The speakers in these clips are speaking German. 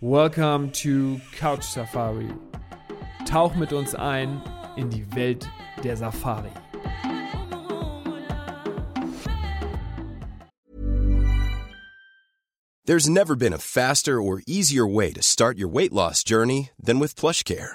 Welcome to Couch Safari. Tauch mit uns ein in die Welt der Safari. There's never been a faster or easier way to start your weight loss journey than with PlushCare.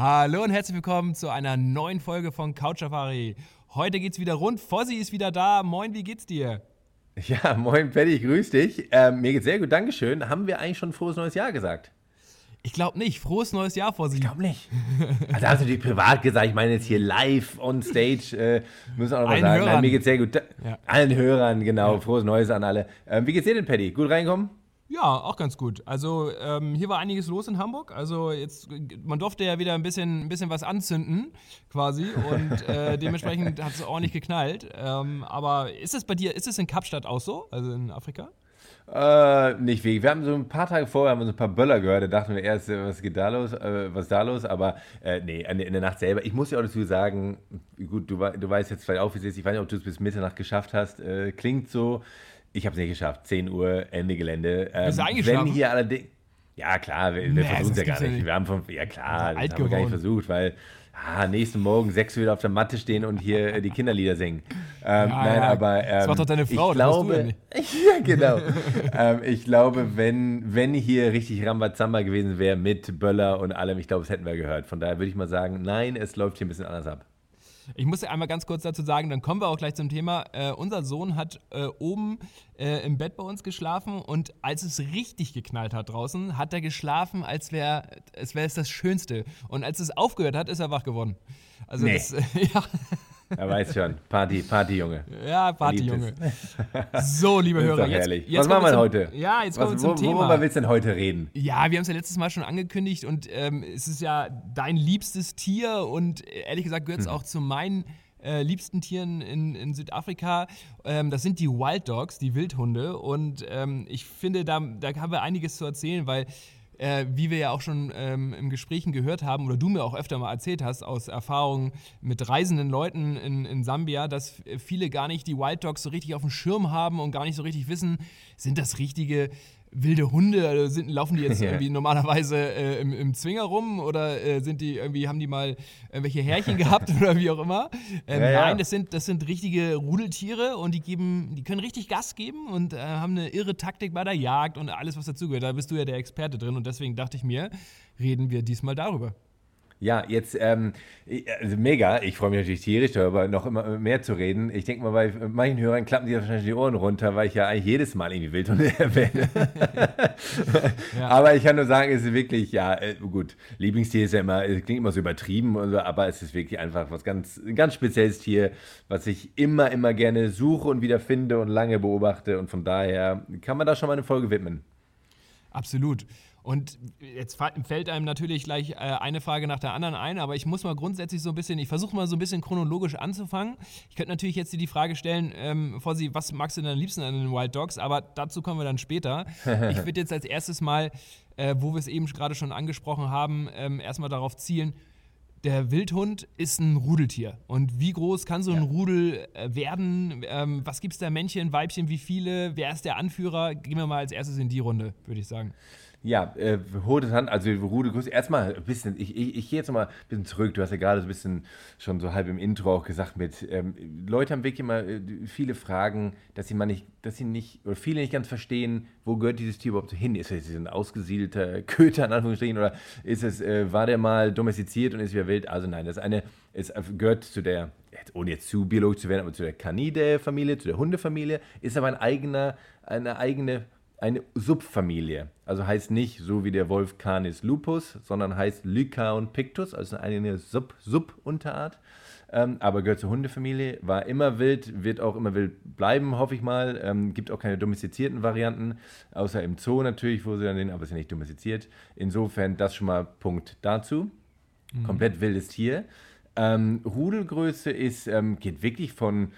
Hallo und herzlich willkommen zu einer neuen Folge von Couch Safari. Heute geht's wieder rund. Fossi ist wieder da. Moin, wie geht's dir? Ja, moin Paddy, grüß dich. Ähm, mir geht's sehr gut, Dankeschön. Haben wir eigentlich schon frohes neues Jahr gesagt? Ich glaube nicht. Frohes neues Jahr vor Sie. Ich glaube nicht. Also hast du die privat gesagt, ich meine jetzt hier live on stage, äh, müssen auch noch mal sagen. Nein, mir geht's sehr gut. Ja. Allen Hörern, genau. Ja. Frohes Neues an alle. Ähm, wie geht's dir denn, Paddy? Gut reinkommen? Ja, auch ganz gut. Also ähm, hier war einiges los in Hamburg. Also jetzt, man durfte ja wieder ein bisschen, ein bisschen was anzünden, quasi. Und äh, dementsprechend hat es ordentlich geknallt. Ähm, aber ist es bei dir, ist es in Kapstadt auch so, also in Afrika? Äh, nicht wirklich. Wir haben so ein paar Tage vorher haben wir so ein paar Böller gehört. Da dachten wir erst, was geht da los? Äh, was da los? Aber äh, nee, in, in, der Nacht selber. Ich muss ja auch dazu sagen, gut, du, du weißt jetzt vielleicht auch, wie es ist. Ich weiß nicht, ob du es bis Mitternacht geschafft hast. Äh, klingt so. Ich habe es nicht geschafft. 10 Uhr, Ende Gelände. Ähm, Bist du eingeschlafen? Wenn hier allerdings. Ja, klar, wir, wir nee, versuchen es ja gar nicht. nicht. Wir haben von, ja klar, das haben wir gar nicht versucht, weil ah, nächsten Morgen sechs wieder auf der Matte stehen und hier äh, die Kinderlieder singen. Ähm, ja, nein, ja. aber. Ähm, das macht doch deine Frau, ich glaube, ja, genau. ähm, ich glaube, wenn, wenn hier richtig Rambazamba gewesen wäre mit Böller und allem, ich glaube, das hätten wir gehört. Von daher würde ich mal sagen, nein, es läuft hier ein bisschen anders ab. Ich muss ja einmal ganz kurz dazu sagen, dann kommen wir auch gleich zum Thema. Äh, unser Sohn hat äh, oben äh, im Bett bei uns geschlafen und als es richtig geknallt hat draußen, hat er geschlafen, als wäre es wär das Schönste. Und als es aufgehört hat, ist er wach geworden. Also nee. das, ja. Er weiß schon. Party, Partyjunge. Ja, Partyjunge. So, liebe Hörer. Jetzt, jetzt, Was machen wir heute? Ja, jetzt kommen wir zum wo, Thema. Worüber willst du denn heute reden? Ja, wir haben es ja letztes Mal schon angekündigt und ähm, es ist ja dein liebstes Tier und ehrlich gesagt gehört es hm. auch zu meinen äh, liebsten Tieren in, in Südafrika. Ähm, das sind die Wild Dogs, die Wildhunde. Und ähm, ich finde, da, da haben wir einiges zu erzählen, weil äh, wie wir ja auch schon ähm, im Gesprächen gehört haben oder du mir auch öfter mal erzählt hast aus Erfahrungen mit reisenden Leuten in, in Sambia, dass viele gar nicht die Wild Dogs so richtig auf dem Schirm haben und gar nicht so richtig wissen, sind das richtige wilde Hunde? Also sind, laufen die jetzt irgendwie normalerweise äh, im, im, Zwinger rum oder äh, sind die irgendwie, haben die mal irgendwelche Härchen gehabt oder wie auch immer? Ähm, ja, ja. Nein, das sind, das sind richtige Rudeltiere und die geben, die können richtig Gas geben und äh, haben eine irre Taktik bei der Jagd und alles, was dazugehört. Da bist du ja der Experte drin und deswegen dachte ich mir, reden wir diesmal darüber. Ja, jetzt ähm, also mega. Ich freue mich natürlich tierisch darüber, noch immer mehr zu reden. Ich denke mal, bei manchen Hörern klappen die wahrscheinlich die Ohren runter, weil ich ja eigentlich jedes Mal irgendwie Wildhunde erwähne. ja. Aber ich kann nur sagen, es ist wirklich, ja, äh, gut, Lieblingstier ist ja immer, es klingt immer so übertrieben, so, aber es ist wirklich einfach was ganz, ein ganz spezielles Tier, was ich immer, immer gerne suche und wieder finde und lange beobachte. Und von daher kann man da schon mal eine Folge widmen. Absolut. Und jetzt fällt einem natürlich gleich äh, eine Frage nach der anderen ein, aber ich muss mal grundsätzlich so ein bisschen, ich versuche mal so ein bisschen chronologisch anzufangen. Ich könnte natürlich jetzt dir die Frage stellen, ähm, vor Sie, was magst du denn am liebsten an den Wild Dogs? Aber dazu kommen wir dann später. ich würde jetzt als erstes mal, äh, wo wir es eben gerade schon angesprochen haben, ähm, erstmal darauf zielen, der Wildhund ist ein Rudeltier. Und wie groß kann so ein ja. Rudel äh, werden? Ähm, was gibt es da Männchen, Weibchen, wie viele? Wer ist der Anführer? Gehen wir mal als erstes in die Runde, würde ich sagen. Ja, äh, Hodes Hand, also Rude Grüße. Erstmal ein bisschen, ich, ich, ich gehe jetzt nochmal ein bisschen zurück. Du hast ja gerade so ein bisschen schon so halb im Intro auch gesagt mit, ähm, Leute haben wirklich immer äh, viele Fragen, dass sie mal nicht, dass sie nicht, oder viele nicht ganz verstehen, wo gehört dieses Tier überhaupt hin? Ist es ein ausgesiedelter Köter in Anführungsstrichen oder ist es, äh, war der mal domestiziert und ist wieder wild? Also nein, das eine, es gehört zu der, ohne jetzt zu biologisch zu werden, aber zu der Canidae-Familie, zu der Hundefamilie, ist aber ein eigener, eine eigene eine Subfamilie. Also heißt nicht so wie der Wolf Canis lupus, sondern heißt Lycaon pictus, also eine Sub-Subunterart. -Sub ähm, aber gehört zur Hundefamilie, war immer wild, wird auch immer wild bleiben, hoffe ich mal. Ähm, gibt auch keine domestizierten Varianten, außer im Zoo natürlich, wo sie dann den, aber ist ja nicht domestiziert. Insofern das schon mal Punkt dazu. Mhm. Komplett wildes Tier. Ähm, Rudelgröße ist, ähm, geht wirklich von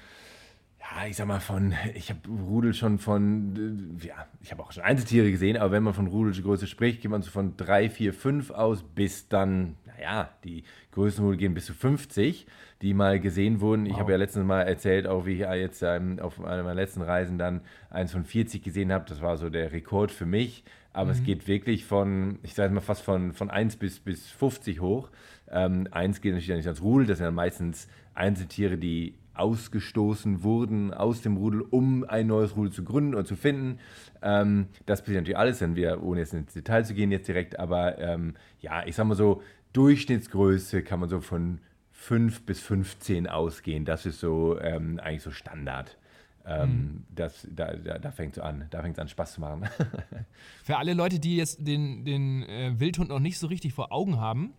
ja, ich sag mal von, ich habe Rudel schon von, äh, ja, ich habe auch schon Einzeltiere gesehen, aber wenn man von Rudelgröße spricht, geht man so von 3, 4, 5 aus bis dann, naja, die größten Rudel gehen bis zu 50 die mal gesehen wurden. Wow. Ich habe ja letztens mal erzählt, auch wie ich jetzt ähm, auf einer meiner letzten Reisen dann eins von 40 gesehen habe. Das war so der Rekord für mich. Aber mhm. es geht wirklich von, ich sage mal fast von, von 1 bis, bis 50 hoch. Ähm, eins geht natürlich nicht ans Rudel, das sind ja meistens Einzeltiere, die ausgestoßen wurden aus dem Rudel, um ein neues Rudel zu gründen oder zu finden. Ähm, das passiert natürlich alles, wenn wir, ohne jetzt ins Detail zu gehen jetzt direkt, aber ähm, ja, ich sag mal so, Durchschnittsgröße kann man so von 5 bis 15 ausgehen. Das ist so ähm, eigentlich so Standard. Ähm, mhm. das, da da, da fängt es an, da fängt an Spaß zu machen. Für alle Leute, die jetzt den, den äh, Wildhund noch nicht so richtig vor Augen haben,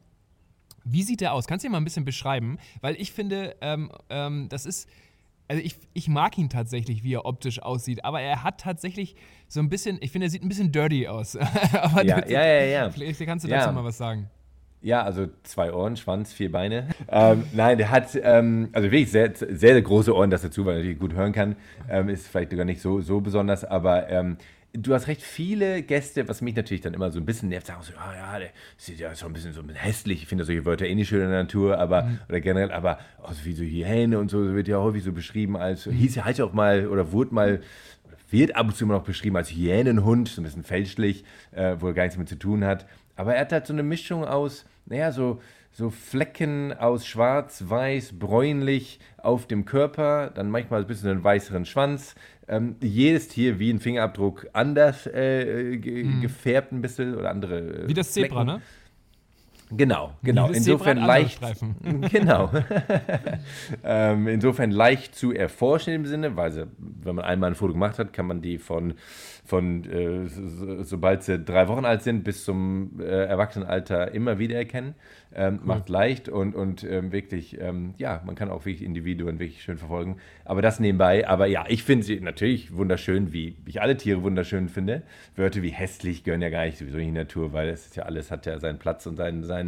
wie sieht der aus? Kannst du ihn mal ein bisschen beschreiben? Weil ich finde, ähm, ähm, das ist, also ich, ich mag ihn tatsächlich, wie er optisch aussieht, aber er hat tatsächlich so ein bisschen, ich finde, er sieht ein bisschen dirty aus. aber ja, ja, ja, ja. Vielleicht kannst du dazu ja. mal was sagen. Ja, also zwei Ohren, Schwanz, vier Beine. Ähm, nein, der hat ähm, also wirklich sehr, sehr, sehr, große Ohren, das dazu, weil er natürlich gut hören kann. Ähm, ist vielleicht sogar nicht so, so besonders, aber ähm, du hast recht viele Gäste, was mich natürlich dann immer so ein bisschen nervt, sagen so, ah ja, der sieht ja so ein bisschen so hässlich. Ich finde solche Wörter eh nicht schön in der Natur, aber, mhm. oder generell, aber oh, so wie so Hyäne und so wird ja häufig so beschrieben als, mhm. hieß ja halt auch mal, oder wurde mal, wird ab und zu immer noch beschrieben als Hyänenhund, so ein bisschen fälschlich, äh, wo er gar nichts damit zu tun hat. Aber er hat halt so eine Mischung aus, naja, so, so Flecken aus schwarz, weiß, bräunlich auf dem Körper, dann manchmal ein bisschen einen weißeren Schwanz. Ähm, jedes Tier wie ein Fingerabdruck anders äh, ge hm. gefärbt ein bisschen oder andere. Äh, wie das Zebra, Flecken. ne? Genau, genau. Insofern leicht. Genau. ähm, insofern leicht zu erforschen im Sinne, weil sie, wenn man einmal ein Foto gemacht hat, kann man die von von äh, so, sobald sie drei Wochen alt sind bis zum äh, Erwachsenenalter immer wieder erkennen. Ähm, cool. Macht leicht und, und ähm, wirklich, ähm, ja, man kann auch wirklich Individuen wirklich schön verfolgen. Aber das nebenbei. Aber ja, ich finde sie natürlich wunderschön, wie ich alle Tiere wunderschön finde. Wörter wie hässlich gehören ja gar nicht sowieso in die Natur, weil es ist ja alles hat ja seinen Platz und seinen, seinen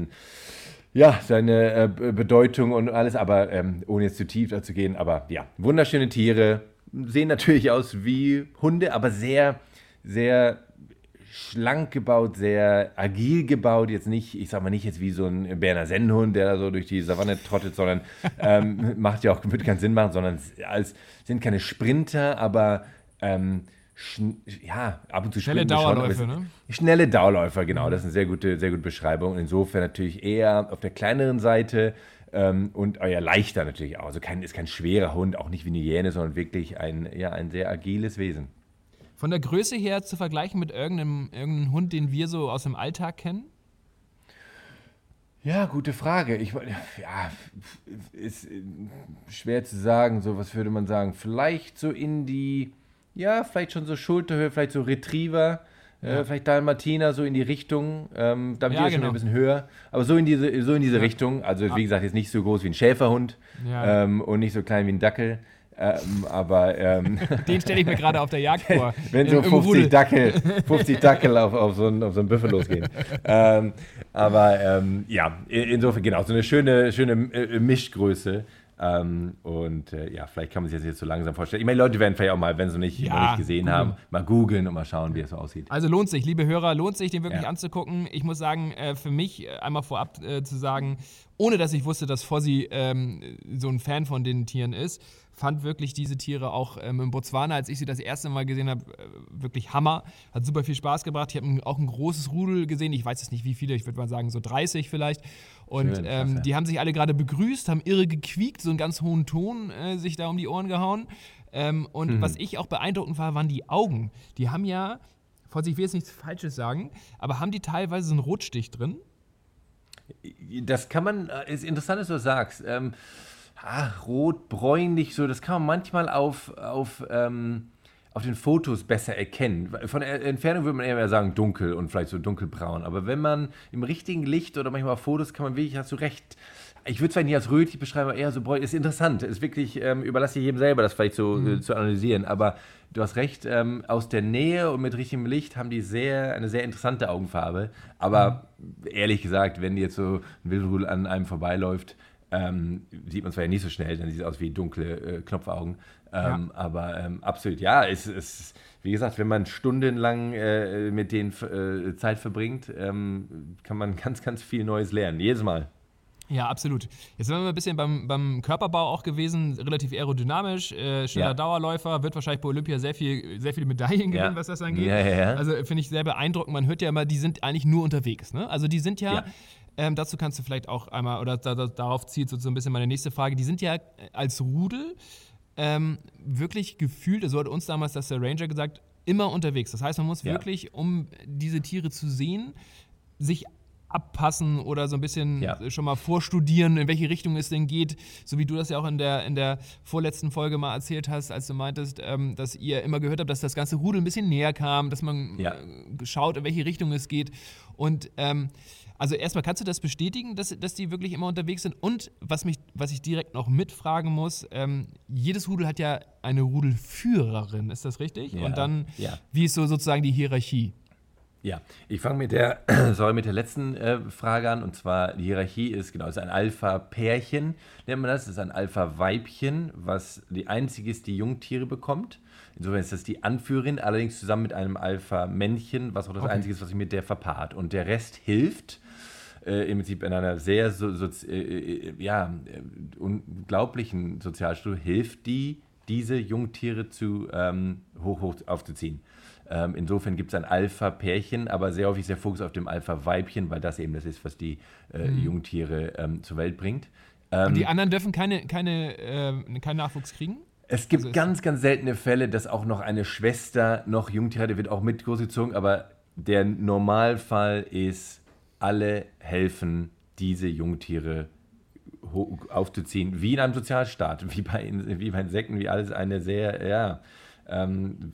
ja, seine äh, Bedeutung und alles, aber ähm, ohne jetzt zu tief dazu gehen. Aber ja, wunderschöne Tiere, sehen natürlich aus wie Hunde, aber sehr, sehr schlank gebaut, sehr agil gebaut. Jetzt nicht, ich sag mal nicht jetzt wie so ein Berner Sennenhund, der da so durch die Savanne trottet, sondern ähm, macht ja auch, wird keinen Sinn machen, sondern als sind keine Sprinter, aber ähm, ja, ab und zu schnelle Dauerläufer, schon, ne? Schnelle Dauerläufer, genau. Das ist eine sehr gute, sehr gute Beschreibung. Insofern natürlich eher auf der kleineren Seite ähm, und euer leichter natürlich auch. Also kein, ist kein schwerer Hund, auch nicht wie eine Hyäne, sondern wirklich ein, ja, ein sehr agiles Wesen. Von der Größe her zu vergleichen mit irgendeinem, irgendeinem Hund, den wir so aus dem Alltag kennen? Ja, gute Frage. Ich ja, ist äh, schwer zu sagen. So, was würde man sagen? Vielleicht so in die, ja, vielleicht schon so Schulterhöhe, vielleicht so Retriever. Ja. Äh, vielleicht Dalmatiner so in die Richtung, ähm, damit ja, genau. schon ein bisschen höher, aber so in diese, so in diese ja. Richtung. Also wie gesagt, jetzt nicht so groß wie ein Schäferhund ähm, und nicht so klein wie ein Dackel. Ähm, aber ähm, den stelle ich mir gerade auf der Jagd vor. Wenn so 50 Dackel, 50 Dackel auf, auf, so einen, auf so einen Büffel losgehen. ähm, aber ähm, ja, insofern genau, so eine schöne, schöne äh, Mischgröße. Ähm, und äh, ja, vielleicht kann man sich das jetzt so langsam vorstellen. Ich meine, Leute werden vielleicht auch mal, wenn sie nicht, ja, nicht gesehen googeln. haben, mal googeln und mal schauen, wie es so aussieht. Also lohnt sich, liebe Hörer, lohnt sich, den wirklich ja. anzugucken. Ich muss sagen, äh, für mich äh, einmal vorab äh, zu sagen, ohne dass ich wusste, dass Fossi ähm, so ein Fan von den Tieren ist, fand wirklich diese Tiere auch ähm, in Botswana, als ich sie das erste Mal gesehen habe, äh, wirklich Hammer. Hat super viel Spaß gebracht. Ich habe auch ein großes Rudel gesehen. Ich weiß jetzt nicht, wie viele, ich würde mal sagen so 30 vielleicht. Und Schön, ähm, die haben sich alle gerade begrüßt, haben irre gequiekt, so einen ganz hohen Ton äh, sich da um die Ohren gehauen. Ähm, und mhm. was ich auch beeindruckend war, waren die Augen. Die haben ja, vor sich will jetzt nichts Falsches sagen, aber haben die teilweise so einen Rotstich drin? Das kann man, äh, ist interessant, dass du das sagst. Ähm, ah, rot, bräunlich, so, das kann man manchmal auf, auf, ähm, auf den Fotos besser erkennen. Von der Entfernung würde man eher sagen dunkel und vielleicht so dunkelbraun. Aber wenn man im richtigen Licht oder manchmal auf Fotos kann man wirklich, hast du recht, ich würde es vielleicht nicht als rötlich beschreiben, aber eher so bräunlich. Ist interessant. Ist wirklich, ähm, überlasse ich jedem selber, das vielleicht so mhm. äh, zu analysieren. Aber du hast recht, ähm, aus der Nähe und mit richtigem Licht haben die sehr, eine sehr interessante Augenfarbe. Aber mhm. ehrlich gesagt, wenn jetzt so ein Wildrudel an einem vorbeiläuft, ähm, sieht man zwar ja nicht so schnell, dann sieht es aus wie dunkle äh, Knopfaugen. Ähm, ja. Aber ähm, absolut, ja, es ist, wie gesagt, wenn man stundenlang äh, mit denen äh, Zeit verbringt, ähm, kann man ganz, ganz viel Neues lernen. Jedes Mal. Ja, absolut. Jetzt sind wir ein bisschen beim, beim Körperbau auch gewesen, relativ aerodynamisch, äh, schneller ja. Dauerläufer, wird wahrscheinlich bei Olympia sehr, viel, sehr viele Medaillen gewinnen, ja. was das angeht. Ja, also finde ich sehr beeindruckend. Man hört ja immer, die sind eigentlich nur unterwegs. Ne? Also die sind ja, ähm, dazu kannst du vielleicht auch einmal, oder da, da, darauf zielt so, so ein bisschen meine nächste Frage, die sind ja als Rudel ähm, wirklich gefühlt, so hat uns damals das der Ranger gesagt, immer unterwegs. Das heißt, man muss wirklich, um diese Tiere zu sehen, sich abpassen oder so ein bisschen ja. schon mal vorstudieren, in welche Richtung es denn geht. So wie du das ja auch in der, in der vorletzten Folge mal erzählt hast, als du meintest, ähm, dass ihr immer gehört habt, dass das ganze Rudel ein bisschen näher kam, dass man ja. Äh, schaut, in welche Richtung es geht. Und ähm, also erstmal kannst du das bestätigen, dass, dass die wirklich immer unterwegs sind. Und was, mich, was ich direkt noch mitfragen muss, ähm, jedes Rudel hat ja eine Rudelführerin, ist das richtig? Ja. Und dann, wie ist so sozusagen die Hierarchie? Ja, ich fange mit der, sorry, mit der letzten äh, Frage an. Und zwar, die Hierarchie ist, genau, ist ein Alpha-Pärchen, nennt man das. Das ist ein Alpha-Weibchen, was die einzige ist, die Jungtiere bekommt. Insofern ist das die Anführerin, allerdings zusammen mit einem Alpha-Männchen, was auch das okay. einzige ist, was sich mit der verpaart. Und der Rest hilft äh, im Prinzip in einer sehr so, so, äh, äh ja, äh, unglaublichen Sozialstruktur, hilft die, diese Jungtiere zu ähm, hoch, hoch aufzuziehen. Ähm, insofern gibt es ein Alpha-Pärchen, aber sehr häufig der Fokus auf dem Alpha-Weibchen, weil das eben das ist, was die äh, mhm. Jungtiere ähm, zur Welt bringt. Ähm, Und die anderen dürfen keine, keine, äh, keinen Nachwuchs kriegen? Es gibt also ganz, ganz seltene Fälle, dass auch noch eine Schwester noch Jungtiere hat, wird auch mit großgezogen, aber der Normalfall ist, alle helfen, diese Jungtiere aufzuziehen, wie in einem Sozialstaat, wie bei, wie bei Insekten, wie alles eine sehr, ja, ähm,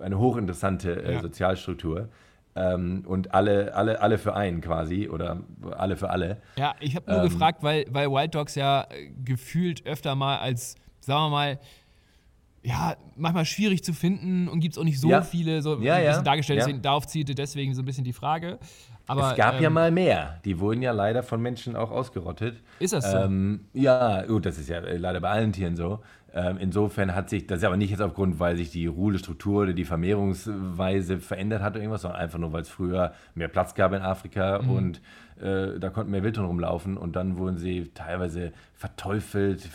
eine hochinteressante äh, ja. Sozialstruktur. Ähm, und alle, alle, alle für einen quasi oder alle für alle. Ja, ich habe nur ähm, gefragt, weil, weil Wild Dogs ja äh, gefühlt öfter mal als, sagen wir mal, ja, manchmal schwierig zu finden und gibt es auch nicht so ja. viele, so ja, ein bisschen ja. dargestellt, deswegen, darauf zielte deswegen so ein bisschen die Frage. Aber, es gab ähm, ja mal mehr. Die wurden ja leider von Menschen auch ausgerottet. Ist das so? Ähm, ja, gut, das ist ja leider bei allen Tieren so. Ähm, insofern hat sich, das ist aber nicht jetzt aufgrund, weil sich die Ruhestruktur oder die Vermehrungsweise verändert hat oder irgendwas, sondern einfach nur, weil es früher mehr Platz gab in Afrika mhm. und äh, da konnten mehr Wildhunde rumlaufen und dann wurden sie teilweise verteufelt,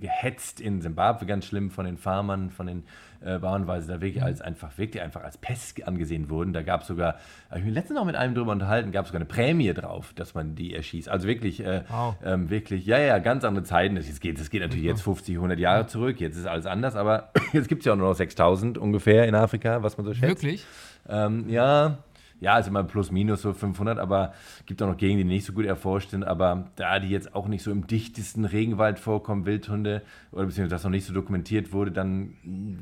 gehetzt in Simbabwe, ganz schlimm von den Farmern, von den äh, Bauern, weil sie da wirklich mhm. als einfach, wirklich einfach als Pest angesehen wurden. Da gab es sogar, habe ich mich letztens noch mit einem drüber unterhalten, gab es sogar eine Prämie drauf, dass man die erschießt. Also wirklich, äh, wow. ähm, wirklich, ja, ja, ganz andere Zeiten. Das geht, das geht natürlich jetzt 50, 100 Jahre zurück, jetzt ist alles anders, aber jetzt gibt es ja auch nur noch 6000 ungefähr in Afrika, was man so schätzt. Wirklich? Ähm, ja, ja, also mal plus minus so 500, aber gibt auch noch Gegenden, die nicht so gut erforscht sind. Aber da die jetzt auch nicht so im dichtesten Regenwald vorkommen, Wildhunde, oder beziehungsweise das noch nicht so dokumentiert wurde, dann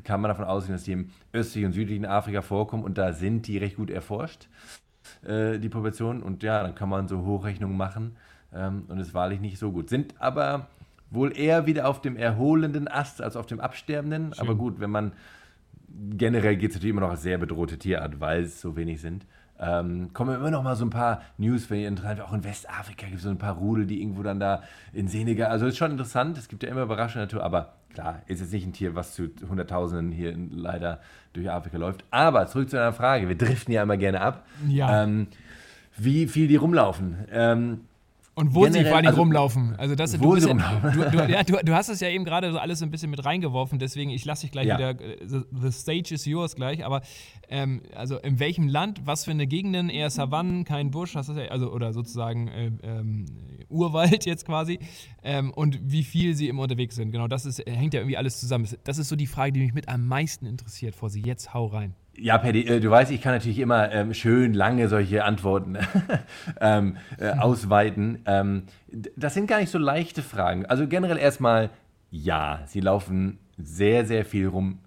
kann man davon ausgehen, dass die im östlichen und südlichen Afrika vorkommen und da sind die recht gut erforscht, äh, die Populationen. Und ja, dann kann man so Hochrechnungen machen ähm, und ist wahrlich nicht so gut. Sind aber wohl eher wieder auf dem erholenden Ast als auf dem absterbenden. Schön. Aber gut, wenn man generell geht es natürlich immer noch als sehr bedrohte Tierart, weil es so wenig sind. Ähm, kommen immer noch mal so ein paar News, wenn ihr interessiert, auch in Westafrika gibt es so ein paar Rudel, die irgendwo dann da in Senegal, also ist schon interessant, es gibt ja immer überraschende Natur, aber klar, ist jetzt nicht ein Tier, was zu Hunderttausenden hier leider durch Afrika läuft. Aber zurück zu einer Frage, wir driften ja immer gerne ab. Ja. Ähm, wie viel die rumlaufen. Ähm, und wo Generell, sie vor allem also, rumlaufen. Also das, wo du, sie rumlaufen. Du, du, ja, du, du, hast es ja eben gerade so alles so ein bisschen mit reingeworfen, deswegen ich lasse dich gleich ja. wieder. Äh, the, the, stage is yours gleich. Aber ähm, also in welchem Land, was für eine Gegenden, eher Savannen, kein Busch, hast du ja, also oder sozusagen äh, ähm, Urwald jetzt quasi. Ähm, und wie viel sie immer unterwegs sind. Genau, das ist, hängt ja irgendwie alles zusammen. Das ist so die Frage, die mich mit am meisten interessiert vor sie. Jetzt hau rein. Ja, Paddy, äh, du weißt, ich kann natürlich immer ähm, schön lange solche Antworten ähm, äh, ausweiten. Ähm, das sind gar nicht so leichte Fragen. Also generell erstmal, ja, sie laufen sehr, sehr viel rum.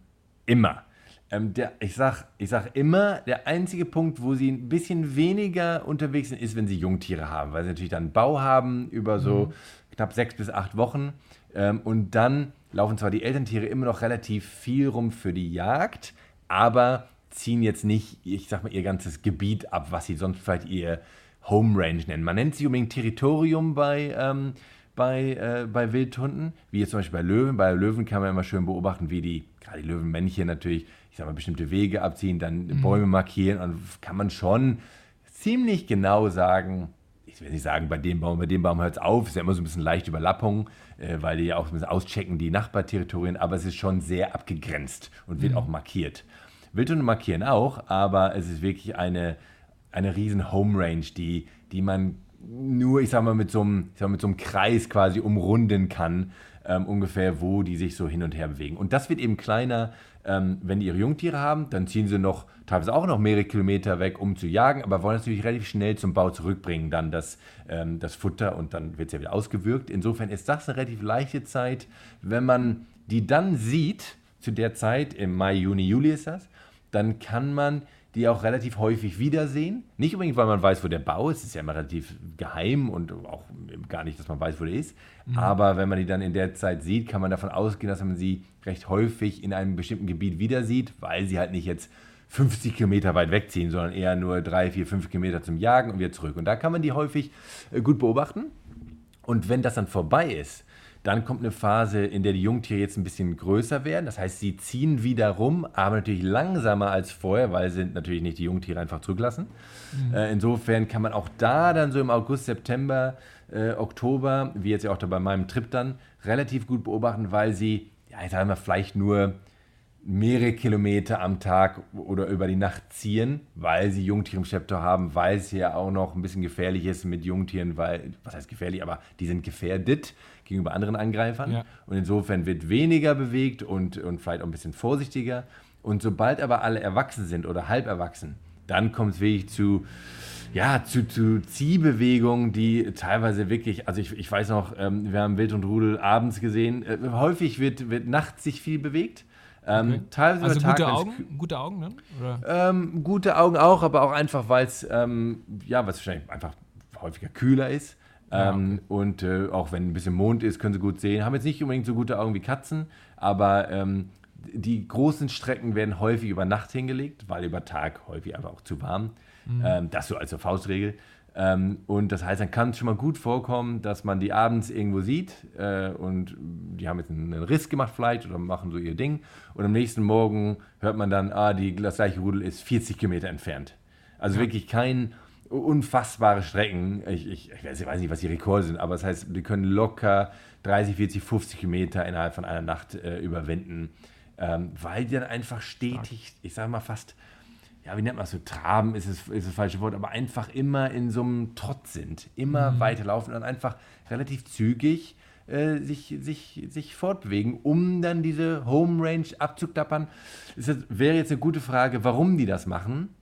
Immer. Ähm, der, ich sage ich sag immer, der einzige Punkt, wo sie ein bisschen weniger unterwegs sind, ist, wenn sie Jungtiere haben, weil sie natürlich dann Bau haben über so mhm. knapp sechs bis acht Wochen. Ähm, und dann laufen zwar die Elterntiere immer noch relativ viel rum für die Jagd, aber ziehen jetzt nicht, ich sag mal, ihr ganzes Gebiet ab, was sie sonst vielleicht ihr Home Range nennen. Man nennt sie unbedingt Territorium bei, ähm, bei, äh, bei Wildhunden, wie jetzt zum Beispiel bei Löwen. Bei Löwen kann man immer schön beobachten, wie die, gerade die Löwenmännchen natürlich, ich sag mal, bestimmte Wege abziehen, dann mhm. Bäume markieren und kann man schon ziemlich genau sagen, ich will nicht sagen, bei dem Baum, bei dem Baum hört es auf, ist ja immer so ein bisschen leichte Überlappung, äh, weil die ja auch ein bisschen auschecken, die Nachbarterritorien, aber es ist schon sehr abgegrenzt und wird mhm. auch markiert. Wildhunde markieren auch, aber es ist wirklich eine, eine riesen Home Range, die, die man nur, ich sag mal, mit so einem, ich sag mal, mit so einem Kreis quasi umrunden kann, ähm, ungefähr, wo die sich so hin und her bewegen. Und das wird eben kleiner, ähm, wenn die ihre Jungtiere haben, dann ziehen sie noch teilweise auch noch mehrere Kilometer weg, um zu jagen, aber wollen natürlich relativ schnell zum Bau zurückbringen, dann das, ähm, das Futter und dann wird es ja wieder ausgewürgt. Insofern ist das eine relativ leichte Zeit, wenn man die dann sieht, zu der Zeit, im Mai, Juni, Juli ist das, dann kann man die auch relativ häufig wiedersehen. Nicht unbedingt, weil man weiß, wo der Bau ist, ist ja immer relativ geheim und auch gar nicht, dass man weiß, wo der ist. Mhm. Aber wenn man die dann in der Zeit sieht, kann man davon ausgehen, dass man sie recht häufig in einem bestimmten Gebiet wieder sieht, weil sie halt nicht jetzt 50 Kilometer weit wegziehen, sondern eher nur 3, 4, 5 Kilometer zum Jagen und wieder zurück. Und da kann man die häufig äh, gut beobachten. Und wenn das dann vorbei ist, dann kommt eine Phase, in der die Jungtiere jetzt ein bisschen größer werden. Das heißt, sie ziehen wieder rum, aber natürlich langsamer als vorher, weil sie natürlich nicht die Jungtiere einfach zurücklassen. Mhm. Äh, insofern kann man auch da dann so im August, September, äh, Oktober, wie jetzt ja auch da bei meinem Trip dann, relativ gut beobachten, weil sie, ja, ich sage mal, vielleicht nur mehrere Kilometer am Tag oder über die Nacht ziehen, weil sie Jungtiere im Schlepptau haben, weil es ja auch noch ein bisschen gefährlich ist mit Jungtieren, weil, was heißt gefährlich, aber die sind gefährdet gegenüber anderen Angreifern. Ja. Und insofern wird weniger bewegt und, und vielleicht auch ein bisschen vorsichtiger. Und sobald aber alle erwachsen sind oder halb erwachsen, dann kommt es wirklich zu, ja, zu, zu Ziehbewegungen, die teilweise wirklich, also ich, ich weiß noch, ähm, wir haben Wild und Rudel abends gesehen, äh, häufig wird, wird nachts sich viel bewegt. Ähm, okay. teilweise also gute Augen, gute Augen dann? Ähm, gute Augen auch, aber auch einfach, weil es ähm, ja, was wahrscheinlich einfach häufiger kühler ist. Ja, ähm, okay. Und äh, auch wenn ein bisschen Mond ist, können sie gut sehen. Haben jetzt nicht unbedingt so gute Augen wie Katzen, aber ähm, die großen Strecken werden häufig über Nacht hingelegt, weil über Tag häufig einfach auch zu warm. Mhm. Ähm, das so als Faustregel. Ähm, und das heißt, dann kann es schon mal gut vorkommen, dass man die abends irgendwo sieht äh, und die haben jetzt einen Riss gemacht vielleicht oder machen so ihr Ding. Und am nächsten Morgen hört man dann, ah, die, das gleiche Rudel ist 40 Kilometer entfernt. Also ja. wirklich kein unfassbare Strecken. Ich, ich, ich, weiß nicht, was die Rekorde sind, aber das heißt, die können locker 30, 40, 50 Kilometer innerhalb von einer Nacht äh, überwinden, ähm, weil die dann einfach stetig, ich sage mal fast, ja, wie nennt man das so, traben ist, es, ist das falsche Wort, aber einfach immer in so einem Trotz sind, immer mhm. weiterlaufen und einfach relativ zügig äh, sich, sich, sich fortbewegen, um dann diese Home Range abzuklappern. Das wäre jetzt eine gute Frage, warum die das machen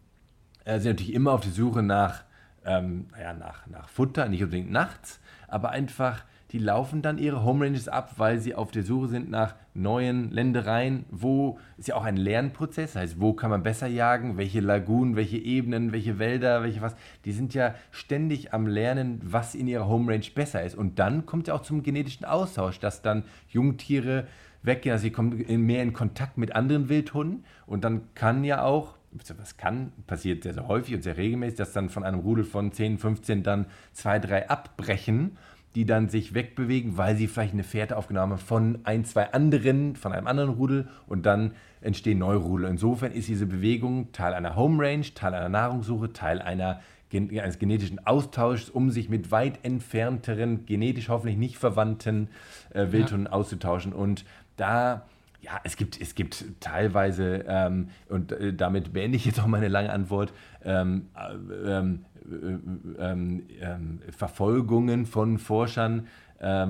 äh, sind natürlich immer auf der Suche nach, ähm, naja, nach, nach Futter, nicht unbedingt nachts, aber einfach, die laufen dann ihre Home Ranges ab, weil sie auf der Suche sind nach neuen Ländereien, wo ist ja auch ein Lernprozess, das heißt, wo kann man besser jagen, welche Lagunen, welche Ebenen, welche Wälder, welche was, die sind ja ständig am Lernen, was in ihrer Home Range besser ist. Und dann kommt ja auch zum genetischen Austausch, dass dann Jungtiere weggehen, also sie kommen mehr in Kontakt mit anderen Wildhunden. Und dann kann ja auch was kann, passiert sehr, sehr häufig und sehr regelmäßig, dass dann von einem Rudel von 10, 15 dann zwei, drei abbrechen, die dann sich wegbewegen, weil sie vielleicht eine Fährte aufgenommen haben von ein, zwei anderen, von einem anderen Rudel und dann entstehen neue Rudel. Insofern ist diese Bewegung Teil einer Home Range, Teil einer Nahrungssuche, Teil einer, eines genetischen Austauschs, um sich mit weit entfernteren, genetisch hoffentlich nicht verwandten äh, Wildhunden ja. auszutauschen. Und da ja, es gibt, es gibt teilweise, ähm, und äh, damit beende ich jetzt auch meine lange Antwort, ähm, äh, ähm, äh, ähm, ähm, Verfolgungen von Forschern, äh,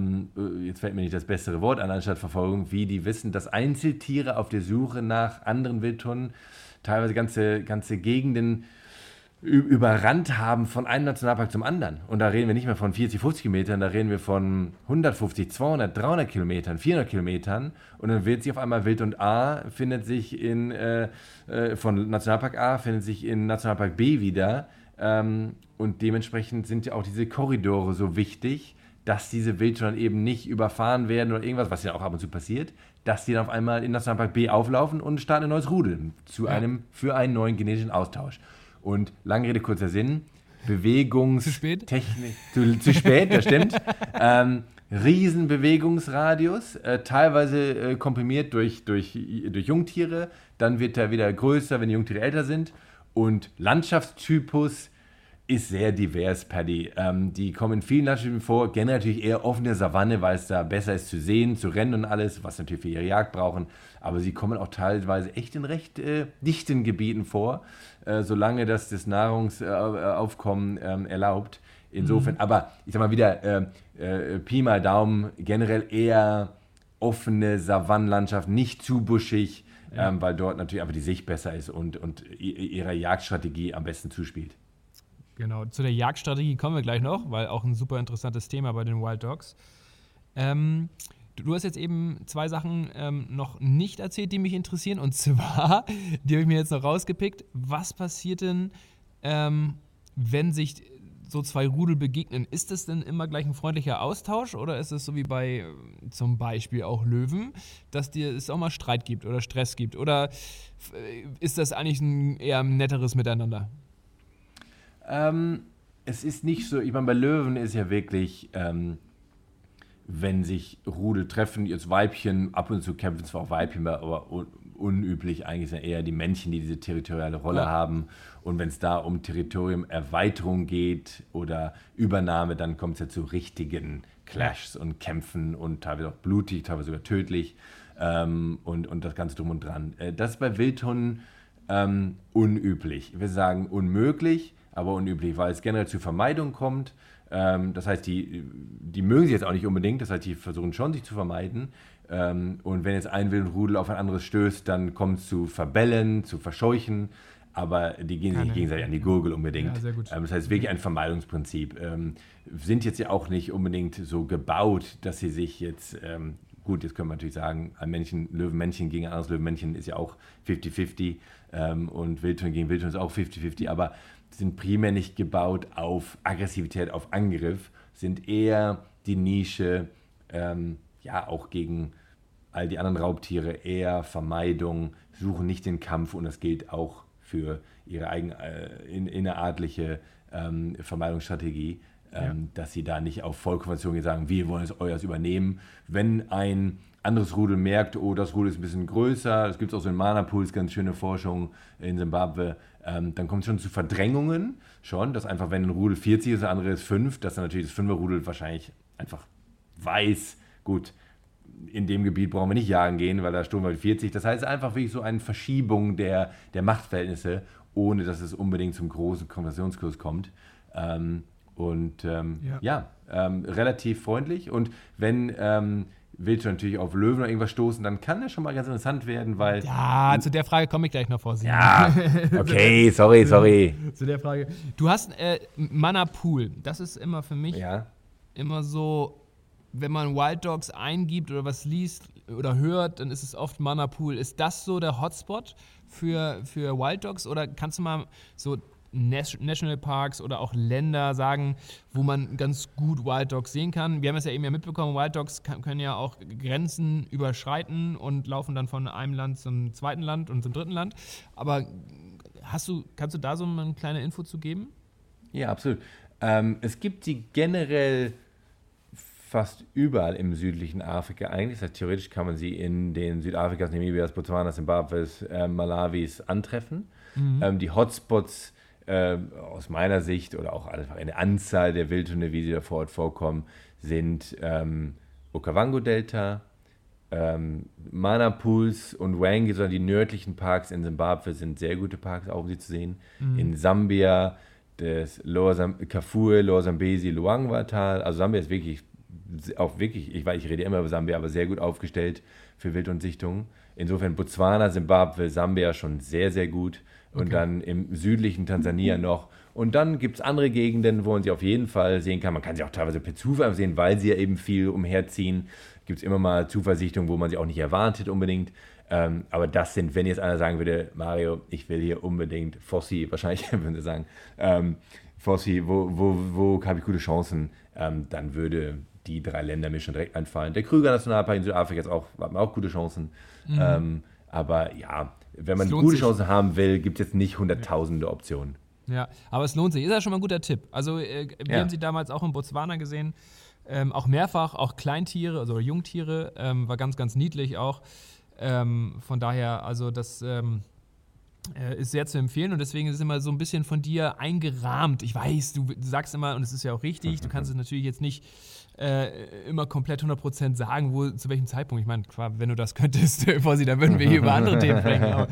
jetzt fällt mir nicht das bessere Wort an, anstatt Verfolgung, wie die wissen, dass Einzeltiere auf der Suche nach anderen Wildhunden teilweise ganze, ganze Gegenden überrannt haben von einem Nationalpark zum anderen. Und da reden wir nicht mehr von 40, 50 Kilometern, da reden wir von 150, 200, 300 Kilometern, 400 Kilometern. Und dann wird sich auf einmal Wild und A findet sich in, äh, äh, von Nationalpark A findet sich in Nationalpark B wieder. Ähm, und dementsprechend sind ja auch diese Korridore so wichtig, dass diese Wildschweine eben nicht überfahren werden oder irgendwas, was ja auch ab und zu passiert, dass die dann auf einmal in Nationalpark B auflaufen und starten ein neues Rudel zu einem, für einen neuen genetischen Austausch. Und lange Rede, kurzer Sinn, Bewegungstechnik. Zu, zu spät, das stimmt. ähm, Riesenbewegungsradius, äh, teilweise äh, komprimiert durch, durch, durch Jungtiere. Dann wird er wieder größer, wenn die Jungtiere älter sind. Und Landschaftstypus ist sehr divers, Paddy. Ähm, die kommen in vielen Landschaften vor, generell natürlich eher offene Savanne, weil es da besser ist zu sehen, zu rennen und alles, was natürlich für ihre Jagd brauchen. Aber sie kommen auch teilweise echt in recht äh, dichten Gebieten vor, äh, solange das das Nahrungsaufkommen äh, erlaubt. Insofern, mhm. aber ich sag mal wieder, äh, äh, Pi mal Daumen, generell eher offene Savannenlandschaft, nicht zu buschig, ja. ähm, weil dort natürlich aber die Sicht besser ist und, und ihrer Jagdstrategie am besten zuspielt. Genau, zu der Jagdstrategie kommen wir gleich noch, weil auch ein super interessantes Thema bei den Wild Dogs. Ähm, du, hast jetzt eben zwei Sachen ähm, noch nicht erzählt, die mich interessieren. Und zwar, die habe ich mir jetzt noch rausgepickt. Was passiert denn, ähm, wenn sich so zwei Rudel begegnen? Ist das denn immer gleich ein freundlicher Austausch oder ist es so wie bei äh, zum Beispiel auch Löwen, dass dir es auch mal Streit gibt oder Stress gibt? Oder äh, ist das eigentlich ein eher netteres Miteinander? Ähm, es ist nicht so, ich meine, bei Löwen ist ja wirklich, ähm, wenn sich Rudel treffen, jetzt Weibchen, ab und zu kämpfen zwar auch Weibchen, aber un unüblich eigentlich sind eher die Männchen, die diese territoriale Rolle ja. haben. Und wenn es da um Territoriumerweiterung geht oder Übernahme, dann kommt es ja zu richtigen Clashs und Kämpfen und teilweise auch blutig, teilweise sogar tödlich ähm, und, und das Ganze drum und dran. Äh, das ist bei Wildhunden ähm, unüblich. Wir sagen unmöglich, aber unüblich, weil es generell zu Vermeidung kommt. Ähm, das heißt, die, die mögen sich jetzt auch nicht unbedingt, das heißt, die versuchen schon, sich zu vermeiden. Ähm, und wenn jetzt ein Wildenrudel auf ein anderes stößt, dann kommt es zu Verbellen, zu Verscheuchen, aber die gehen sich nicht gegenseitig an die Gurgel unbedingt. Ja, ähm, das heißt, wirklich ein Vermeidungsprinzip. Ähm, sind jetzt ja auch nicht unbedingt so gebaut, dass sie sich jetzt ähm, gut, jetzt können wir natürlich sagen, ein Männchen, Löwenmännchen gegen ein anderes Löwenmännchen ist ja auch 50-50 ähm, und Wildton gegen Wildton ist auch 50-50, aber sind primär nicht gebaut auf Aggressivität, auf Angriff, sind eher die Nische, ähm, ja, auch gegen all die anderen Raubtiere, eher Vermeidung, suchen nicht den Kampf und das gilt auch für ihre eigen, äh, in, innerartliche ähm, Vermeidungsstrategie, ähm, ja. dass sie da nicht auf Vollkonvention sagen, wir wollen es euers übernehmen. Wenn ein anderes Rudel merkt, oh, das Rudel ist ein bisschen größer, es gibt auch so in Mana-Pools ganz schöne Forschung in Simbabwe, ähm, dann kommt es schon zu Verdrängungen, schon, dass einfach, wenn ein Rudel 40 ist, der andere ist 5, dass dann natürlich das 5er Rudel wahrscheinlich einfach weiß, gut, in dem Gebiet brauchen wir nicht jagen gehen, weil da stoßen wir 40. Das heißt einfach wirklich so eine Verschiebung der, der Machtverhältnisse, ohne dass es unbedingt zum großen Konversationskurs kommt. Ähm, und ähm, ja, ja ähm, relativ freundlich. Und wenn ähm, willst du natürlich auf Löwen oder irgendwas stoßen, dann kann das schon mal ganz interessant werden, weil. Ja, zu der Frage komme ich gleich noch vor. Ja, okay, sorry, sorry. zu der Frage. Du hast äh, Mana Pool. Das ist immer für mich ja. immer so, wenn man Wild Dogs eingibt oder was liest oder hört, dann ist es oft Mana Pool. Ist das so der Hotspot für, für Wild Dogs oder kannst du mal so Nationalparks oder auch Länder sagen, wo man ganz gut Wild Dogs sehen kann. Wir haben es ja eben ja mitbekommen, Wild Dogs können ja auch Grenzen überschreiten und laufen dann von einem Land zum zweiten Land und zum dritten Land. Aber hast du, kannst du da so eine kleine Info zu geben? Ja, absolut. Ähm, es gibt die generell fast überall im südlichen Afrika eigentlich. Das heißt, theoretisch kann man sie in den Südafrikas, Namibias, Botswana, Zimbabwes, äh, Malawis antreffen. Mhm. Ähm, die Hotspots äh, aus meiner Sicht oder auch einfach eine Anzahl der Wildhunde, wie sie da vor Ort vorkommen, sind ähm, Okavango-Delta, ähm, Mana-Pools und Wangi, sondern die nördlichen Parks in Simbabwe sind sehr gute Parks, auch um sie zu sehen. Mhm. In Sambia, das Lower Sam Kafue, Lower Zambesi, Luangwa-Tal. Also Sambia ist wirklich auch wirklich, ich ich rede immer über Sambia, aber sehr gut aufgestellt für Wild- und Sichtungen. Insofern Botswana, Simbabwe, Sambia schon sehr, sehr gut. Und okay. dann im südlichen Tansania noch. Und dann gibt es andere Gegenden, wo man sie auf jeden Fall sehen kann. Man kann sie auch teilweise per Zufall sehen, weil sie ja eben viel umherziehen. Gibt es immer mal Zuversichtungen, wo man sie auch nicht erwartet unbedingt. Ähm, aber das sind, wenn jetzt einer sagen würde, Mario, ich will hier unbedingt Fossi, wahrscheinlich würden sie sagen, ähm, Fossi, wo, wo, wo habe ich gute Chancen? Ähm, dann würde die drei Länder mir schon direkt einfallen. Der Krüger Nationalpark in Südafrika ist auch, hat auch gute Chancen. Mhm. Ähm, aber ja, wenn man gute sich. Chancen haben will, gibt es jetzt nicht hunderttausende Optionen. Ja, aber es lohnt sich. Ist ja schon mal ein guter Tipp. Also, äh, wir ja. haben sie damals auch in Botswana gesehen. Ähm, auch mehrfach, auch Kleintiere, also Jungtiere. Ähm, war ganz, ganz niedlich auch. Ähm, von daher, also das ähm, äh, ist sehr zu empfehlen und deswegen ist es immer so ein bisschen von dir eingerahmt. Ich weiß, du, du sagst immer, und es ist ja auch richtig, du kannst es natürlich jetzt nicht äh, immer komplett 100% sagen, wo, zu welchem Zeitpunkt. Ich meine, wenn du das könntest, Vorsi, dann würden wir hier über andere Themen sprechen. Aber,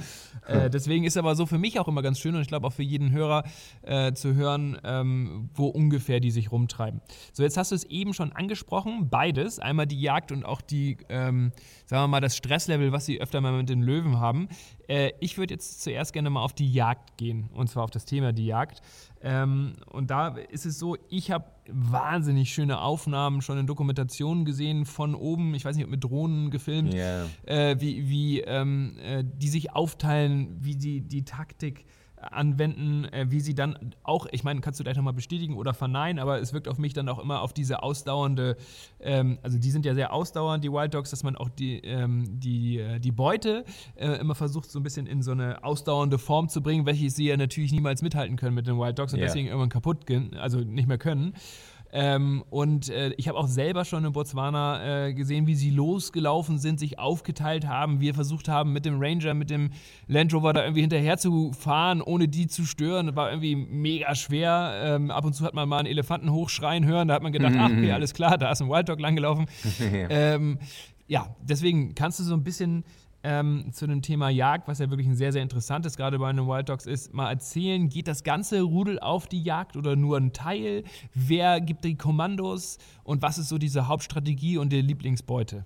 äh, deswegen ist aber so für mich auch immer ganz schön und ich glaube auch für jeden Hörer äh, zu hören, ähm, wo ungefähr die sich rumtreiben. So, jetzt hast du es eben schon angesprochen, beides. Einmal die Jagd und auch die, ähm, sagen wir mal, das Stresslevel, was sie öfter mal mit den Löwen haben. Äh, ich würde jetzt zuerst gerne mal auf die Jagd gehen und zwar auf das Thema die Jagd. Ähm, und da ist es so, ich habe wahnsinnig schöne Aufnahmen schon in Dokumentationen gesehen von oben, ich weiß nicht, ob mit Drohnen gefilmt, yeah. äh, wie, wie ähm, äh, die sich aufteilen, wie die, die Taktik anwenden, äh, wie sie dann auch, ich meine, kannst du gleich nochmal bestätigen oder verneinen, aber es wirkt auf mich dann auch immer auf diese ausdauernde, ähm, also die sind ja sehr ausdauernd, die Wild Dogs, dass man auch die, ähm, die, äh, die Beute äh, immer versucht, so ein bisschen in so eine ausdauernde Form zu bringen, welche sie ja natürlich niemals mithalten können mit den Wild Dogs und yeah. deswegen irgendwann kaputt gehen, also nicht mehr können. Ähm, und äh, ich habe auch selber schon in Botswana äh, gesehen, wie sie losgelaufen sind, sich aufgeteilt haben, wir versucht haben, mit dem Ranger, mit dem Land Rover da irgendwie hinterher zu fahren, ohne die zu stören. Das war irgendwie mega schwer. Ähm, ab und zu hat man mal einen Elefanten hochschreien hören, da hat man gedacht, ach, okay, alles klar, da ist ein Wild Dog langgelaufen. Ähm, ja, deswegen kannst du so ein bisschen ähm, zu dem Thema Jagd, was ja wirklich ein sehr, sehr interessantes gerade bei den Wild Dogs ist, mal erzählen, geht das ganze Rudel auf die Jagd oder nur ein Teil? Wer gibt die Kommandos und was ist so diese Hauptstrategie und die Lieblingsbeute?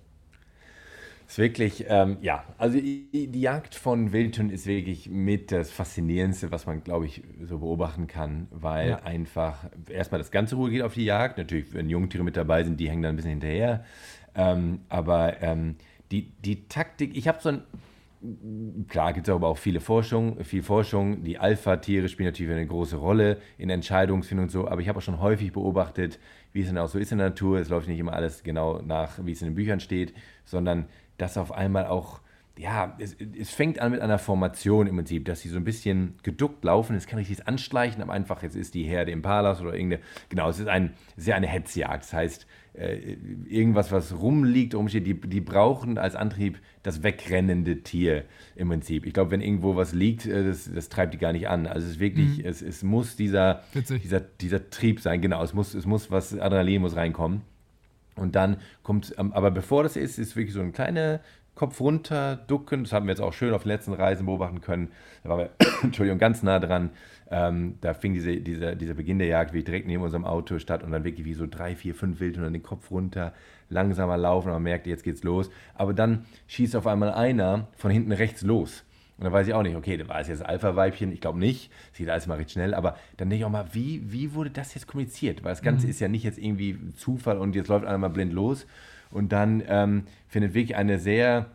ist wirklich, ähm, ja, also die Jagd von Wildhünden ist wirklich mit das Faszinierendste, was man, glaube ich, so beobachten kann, weil ja. einfach erstmal das ganze Ruhe geht auf die Jagd. Natürlich, wenn Jungtiere mit dabei sind, die hängen dann ein bisschen hinterher. Ähm, aber ähm, die, die Taktik, ich habe so ein, klar gibt es aber auch viele Forschung, viel Forschung. Die Alpha-Tiere spielen natürlich eine große Rolle in Entscheidungsfindung und so, aber ich habe auch schon häufig beobachtet, wie es dann auch so ist in der Natur. Es läuft nicht immer alles genau nach, wie es in den Büchern steht, sondern dass auf einmal auch ja, es, es, fängt an mit einer Formation im Prinzip, dass sie so ein bisschen geduckt laufen. Es kann richtig anschleichen, aber einfach, jetzt ist die Herde im Palas oder irgendeine, genau, es ist, ein, ja eine Hetzjagd. Das heißt, äh, irgendwas, was rumliegt, rumsteht, die, die brauchen als Antrieb das wegrennende Tier im Prinzip. Ich glaube, wenn irgendwo was liegt, äh, das, das treibt die gar nicht an. Also es ist wirklich, mhm. es, es muss dieser, dieser, dieser Trieb sein, genau, es muss, es muss was, Adrenalin muss reinkommen. Und dann kommt, ähm, aber bevor das ist, ist wirklich so eine kleine Kopf runter, ducken. Das haben wir jetzt auch schön auf den letzten Reisen beobachten können. Da waren wir, Entschuldigung, ganz nah dran. Ähm, da fing diese, dieser, dieser Beginn der Jagd wie direkt neben unserem Auto statt und dann wirklich wie so drei, vier, fünf Wild und dann den Kopf runter, langsamer laufen und man merkt, jetzt geht's los. Aber dann schießt auf einmal einer von hinten rechts los. Und dann weiß ich auch nicht, okay, war es jetzt Alpha-Weibchen? Ich glaube nicht. Sieht alles mal recht schnell. Aber dann denke ich auch mal, wie, wie wurde das jetzt kommuniziert? Weil das Ganze mhm. ist ja nicht jetzt irgendwie Zufall und jetzt läuft einer mal blind los, und dann ähm, findet wirklich eine sehr,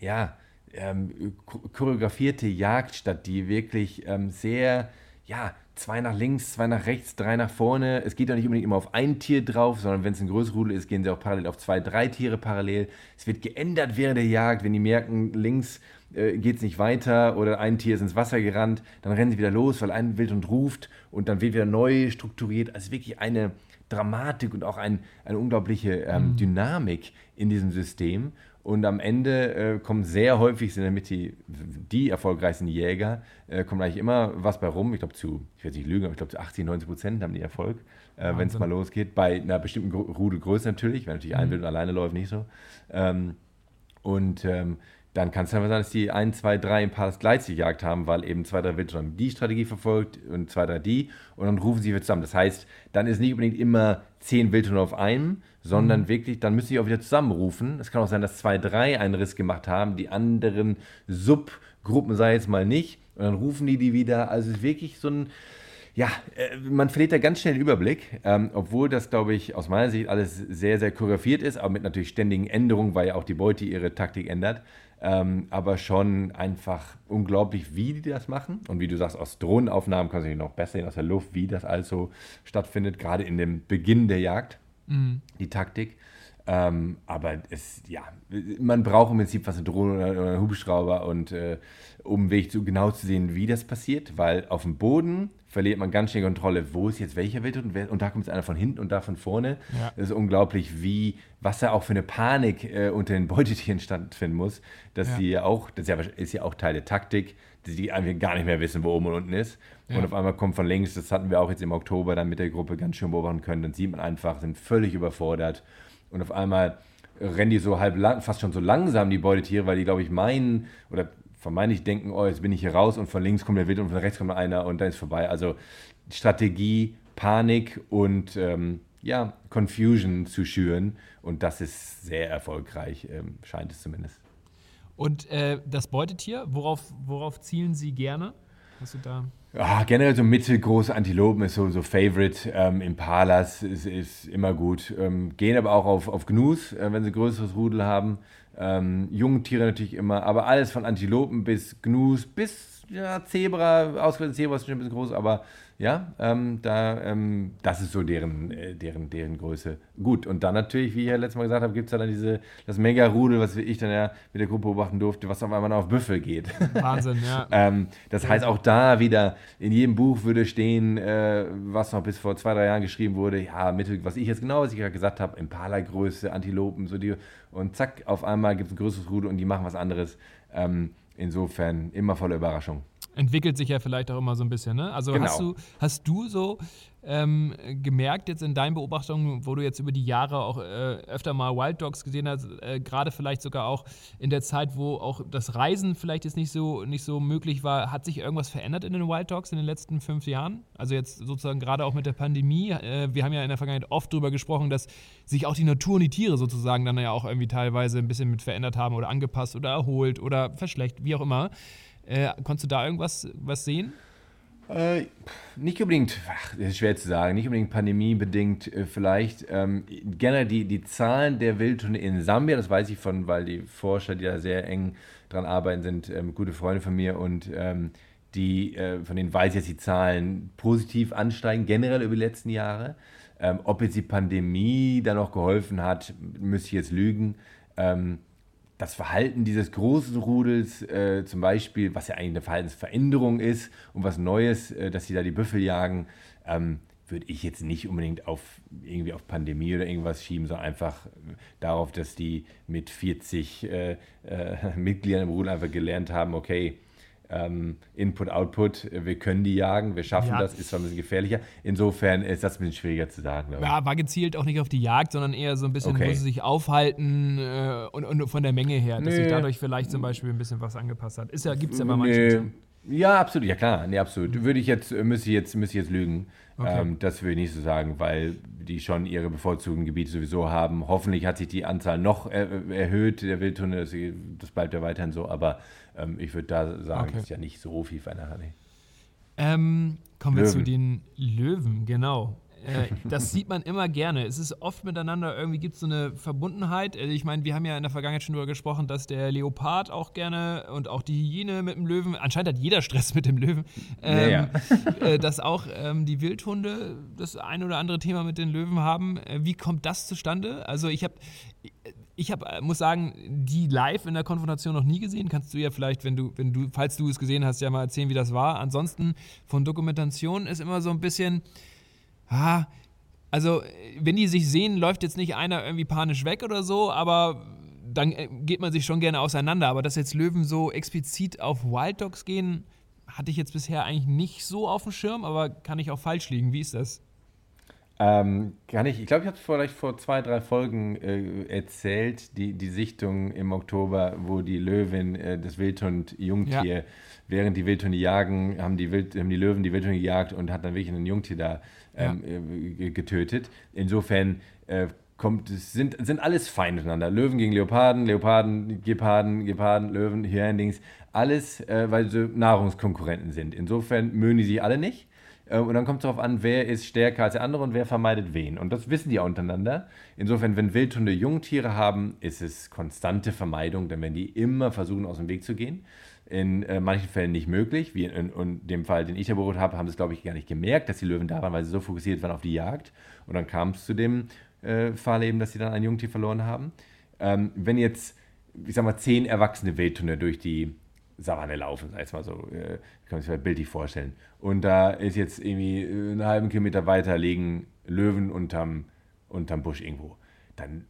ja, ähm, choreografierte Jagd statt, die wirklich ähm, sehr, ja, zwei nach links, zwei nach rechts, drei nach vorne. Es geht doch nicht unbedingt immer auf ein Tier drauf, sondern wenn es ein größeres Rudel ist, gehen sie auch parallel auf zwei, drei Tiere parallel. Es wird geändert während der Jagd, wenn die merken, links äh, geht es nicht weiter oder ein Tier ist ins Wasser gerannt, dann rennen sie wieder los, weil ein wild und ruft und dann wird wieder neu strukturiert. Also wirklich eine Dramatik und auch ein, eine unglaubliche ähm, mhm. Dynamik in diesem System. Und am Ende äh, kommen sehr häufig, sind damit die, die erfolgreichsten Jäger, äh, kommt eigentlich immer was bei rum. Ich glaube zu, ich werde nicht lügen, aber ich glaube zu 80, 90 Prozent haben die Erfolg, äh, wenn es mal losgeht. Bei einer bestimmten Rudelgröße natürlich, weil natürlich mhm. ein Wild alleine läuft nicht so. Ähm, und ähm, dann kann es einfach sein, dass die 1, 2, 3 Impalas gleichzeitig gejagt haben, weil eben zwei, drei Wildtiere die Strategie verfolgt und zwei, drei die und dann rufen sie wieder zusammen. Das heißt, dann ist nicht unbedingt immer zehn Wildtiere auf einem, sondern mhm. wirklich, dann müssen sie auch wieder zusammenrufen. Es kann auch sein, dass zwei, drei einen Riss gemacht haben, die anderen Subgruppen sei jetzt mal nicht und dann rufen die die wieder. Also es ist wirklich so ein ja, äh, man verliert da ganz schnell den Überblick, ähm, obwohl das, glaube ich, aus meiner Sicht alles sehr, sehr choreografiert ist, aber mit natürlich ständigen Änderungen, weil ja auch die Beute ihre Taktik ändert. Ähm, aber schon einfach unglaublich, wie die das machen. Und wie du sagst, aus Drohnenaufnahmen kann es noch besser sehen, aus der Luft, wie das also stattfindet, gerade in dem Beginn der Jagd, mhm. die Taktik. Ähm, aber es, ja, man braucht im Prinzip was eine Drohne oder, einen Hubschrauber und äh, um wirklich so genau zu sehen, wie das passiert, weil auf dem Boden verliert man ganz schnell Kontrolle, wo ist jetzt welcher Wildhund und, wer, und da kommt einer von hinten und da von vorne. Ja. Das ist unglaublich, wie, was da auch für eine Panik äh, unter den Beutetieren stattfinden muss, dass ja. sie ja auch, das ist ja, ist ja auch Teil der Taktik, dass die einfach gar nicht mehr wissen, wo oben und unten ist. Ja. Und auf einmal kommt von links, das hatten wir auch jetzt im Oktober dann mit der Gruppe ganz schön beobachten können, dann sieht man einfach, sind völlig überfordert und auf einmal rennen die so halb lang, fast schon so langsam, die Beutetiere, weil die, glaube ich, meinen, oder vermeintlich denken, oh, jetzt bin ich hier raus und von links kommt der Wild und von rechts kommt einer und dann ist vorbei. Also Strategie, Panik und ähm, ja, Confusion zu schüren und das ist sehr erfolgreich, ähm, scheint es zumindest. Und äh, das Beutetier, worauf, worauf zielen Sie gerne? Hast du da? Ja, generell so mittelgroße Antilopen ist so, so Favorite. Ähm, Impalas ist, ist immer gut. Ähm, gehen aber auch auf, auf Gnus, äh, wenn sie größeres Rudel haben. Ähm, Jungtiere natürlich immer, aber alles von Antilopen bis Gnus bis ja, Zebra, ausgewählte Zebra ist schon ein bisschen groß, aber ja, ähm, da, ähm, das ist so deren, äh, deren, deren Größe. Gut, und dann natürlich, wie ich ja letztes Mal gesagt habe, gibt es dann diese, das Mega-Rudel, was ich dann ja mit der Gruppe beobachten durfte, was auf einmal auf Büffel geht. Wahnsinn, ja. ähm, das heißt, auch da wieder, in jedem Buch würde stehen, äh, was noch bis vor zwei, drei Jahren geschrieben wurde, ja, Mittel, was ich jetzt genau, was ich gerade gesagt habe, Impala-Größe, Antilopen, so die, und zack, auf einmal gibt es ein größeres Rudel und die machen was anderes. Ähm, insofern immer voller Überraschung entwickelt sich ja vielleicht auch immer so ein bisschen. Ne? Also genau. hast, du, hast du so ähm, gemerkt jetzt in deinen Beobachtungen, wo du jetzt über die Jahre auch äh, öfter mal Wild Dogs gesehen hast, äh, gerade vielleicht sogar auch in der Zeit, wo auch das Reisen vielleicht jetzt nicht so, nicht so möglich war, hat sich irgendwas verändert in den Wild Dogs in den letzten fünf Jahren? Also jetzt sozusagen gerade auch mit der Pandemie. Äh, wir haben ja in der Vergangenheit oft darüber gesprochen, dass sich auch die Natur und die Tiere sozusagen dann ja auch irgendwie teilweise ein bisschen mit verändert haben oder angepasst oder erholt oder verschlechtert, wie auch immer. Äh, konntest du da irgendwas was sehen? Äh, nicht unbedingt, ach, das ist schwer zu sagen, nicht unbedingt pandemiebedingt äh, vielleicht. Ähm, generell die, die Zahlen der Wildhunde in Sambia, das weiß ich von, weil die Forscher, die da sehr eng dran arbeiten, sind ähm, gute Freunde von mir und ähm, die, äh, von denen weiß ich, dass die Zahlen positiv ansteigen, generell über die letzten Jahre. Ähm, ob jetzt die Pandemie da noch geholfen hat, müsste ich jetzt lügen. Das Verhalten dieses großen Rudels, äh, zum Beispiel, was ja eigentlich eine Verhaltensveränderung ist und was Neues, äh, dass sie da die Büffel jagen, ähm, würde ich jetzt nicht unbedingt auf irgendwie auf Pandemie oder irgendwas schieben, sondern einfach darauf, dass die mit 40 äh, äh, Mitgliedern im Rudel einfach gelernt haben, okay, ähm, Input, Output, wir können die jagen, wir schaffen ja. das, ist zwar ein bisschen gefährlicher. Insofern ist das ein bisschen schwieriger zu sagen. Ja, war gezielt auch nicht auf die Jagd, sondern eher so ein bisschen, okay. wo sie sich aufhalten äh, und, und, von der Menge her, dass nee. sich dadurch vielleicht zum Beispiel ein bisschen was angepasst hat. ja, gibt es ja bei manchen. Nee. Ja, absolut, ja klar, nee, absolut. Würde ich jetzt, müsste ich jetzt, müsste ich jetzt lügen. Okay. Ähm, das würde ich nicht so sagen, weil die schon ihre bevorzugten Gebiete sowieso haben. Hoffentlich hat sich die Anzahl noch er erhöht, der Wildhunde, das, das bleibt ja weiterhin so, aber ähm, ich würde da sagen, okay. ist ja nicht so viel verändert. Ähm, kommen wir Löwen. zu den Löwen, genau. Äh, das sieht man immer gerne. Es ist oft miteinander, irgendwie gibt es so eine Verbundenheit. Also ich meine, wir haben ja in der Vergangenheit schon darüber gesprochen, dass der Leopard auch gerne und auch die Hyäne mit dem Löwen, anscheinend hat jeder Stress mit dem Löwen, ähm, ja, ja. Äh, dass auch ähm, die Wildhunde das ein oder andere Thema mit den Löwen haben. Äh, wie kommt das zustande? Also ich habe ich hab, muss sagen, die live in der Konfrontation noch nie gesehen. Kannst du ja vielleicht, wenn du, wenn du, falls du es gesehen hast, ja mal erzählen, wie das war. Ansonsten von Dokumentation ist immer so ein bisschen, ah, also wenn die sich sehen, läuft jetzt nicht einer irgendwie panisch weg oder so, aber dann äh, geht man sich schon gerne auseinander. Aber dass jetzt Löwen so explizit auf Wild Dogs gehen, hatte ich jetzt bisher eigentlich nicht so auf dem Schirm, aber kann ich auch falsch liegen. Wie ist das? Ähm, kann ich, ich glaube, ich habe es vielleicht vor zwei, drei Folgen äh, erzählt, die, die Sichtung im Oktober, wo die Löwin äh, das Wildhund-Jungtier, ja. während die Wildhunde jagen, haben die, Wild, haben die Löwen die Wildhunde gejagt und hat dann wirklich ein Jungtier da ähm, ja. äh, getötet. Insofern äh, kommt, sind, sind alles Feinde miteinander. Löwen gegen Leoparden, Leoparden, Geparden, Geparden, Löwen, Hirndings. Alles, äh, weil sie Nahrungskonkurrenten sind. Insofern mögen die sich alle nicht. Äh, und dann kommt es darauf an, wer ist stärker als der andere und wer vermeidet wen. Und das wissen die auch untereinander. Insofern, wenn Wildhunde Jungtiere haben, ist es konstante Vermeidung, dann werden die immer versuchen, aus dem Weg zu gehen. In äh, manchen Fällen nicht möglich, wie in, in, dem Fall, den ich ja beobachtet habe, haben sie es, glaube ich, gar nicht gemerkt, dass die Löwen da waren, weil sie so fokussiert waren auf die Jagd. Und dann kam es zu dem äh, Fall eben, dass sie dann ein Jungtier verloren haben. Ähm, wenn jetzt, ich sag mal, zehn erwachsene Wildhunde durch die Savanne laufen, sag ich mal so, äh, kann man sich halt bildlich vorstellen. Und da ist jetzt irgendwie äh, einen halben Kilometer weiter liegen Löwen unterm, unterm Busch irgendwo. Dann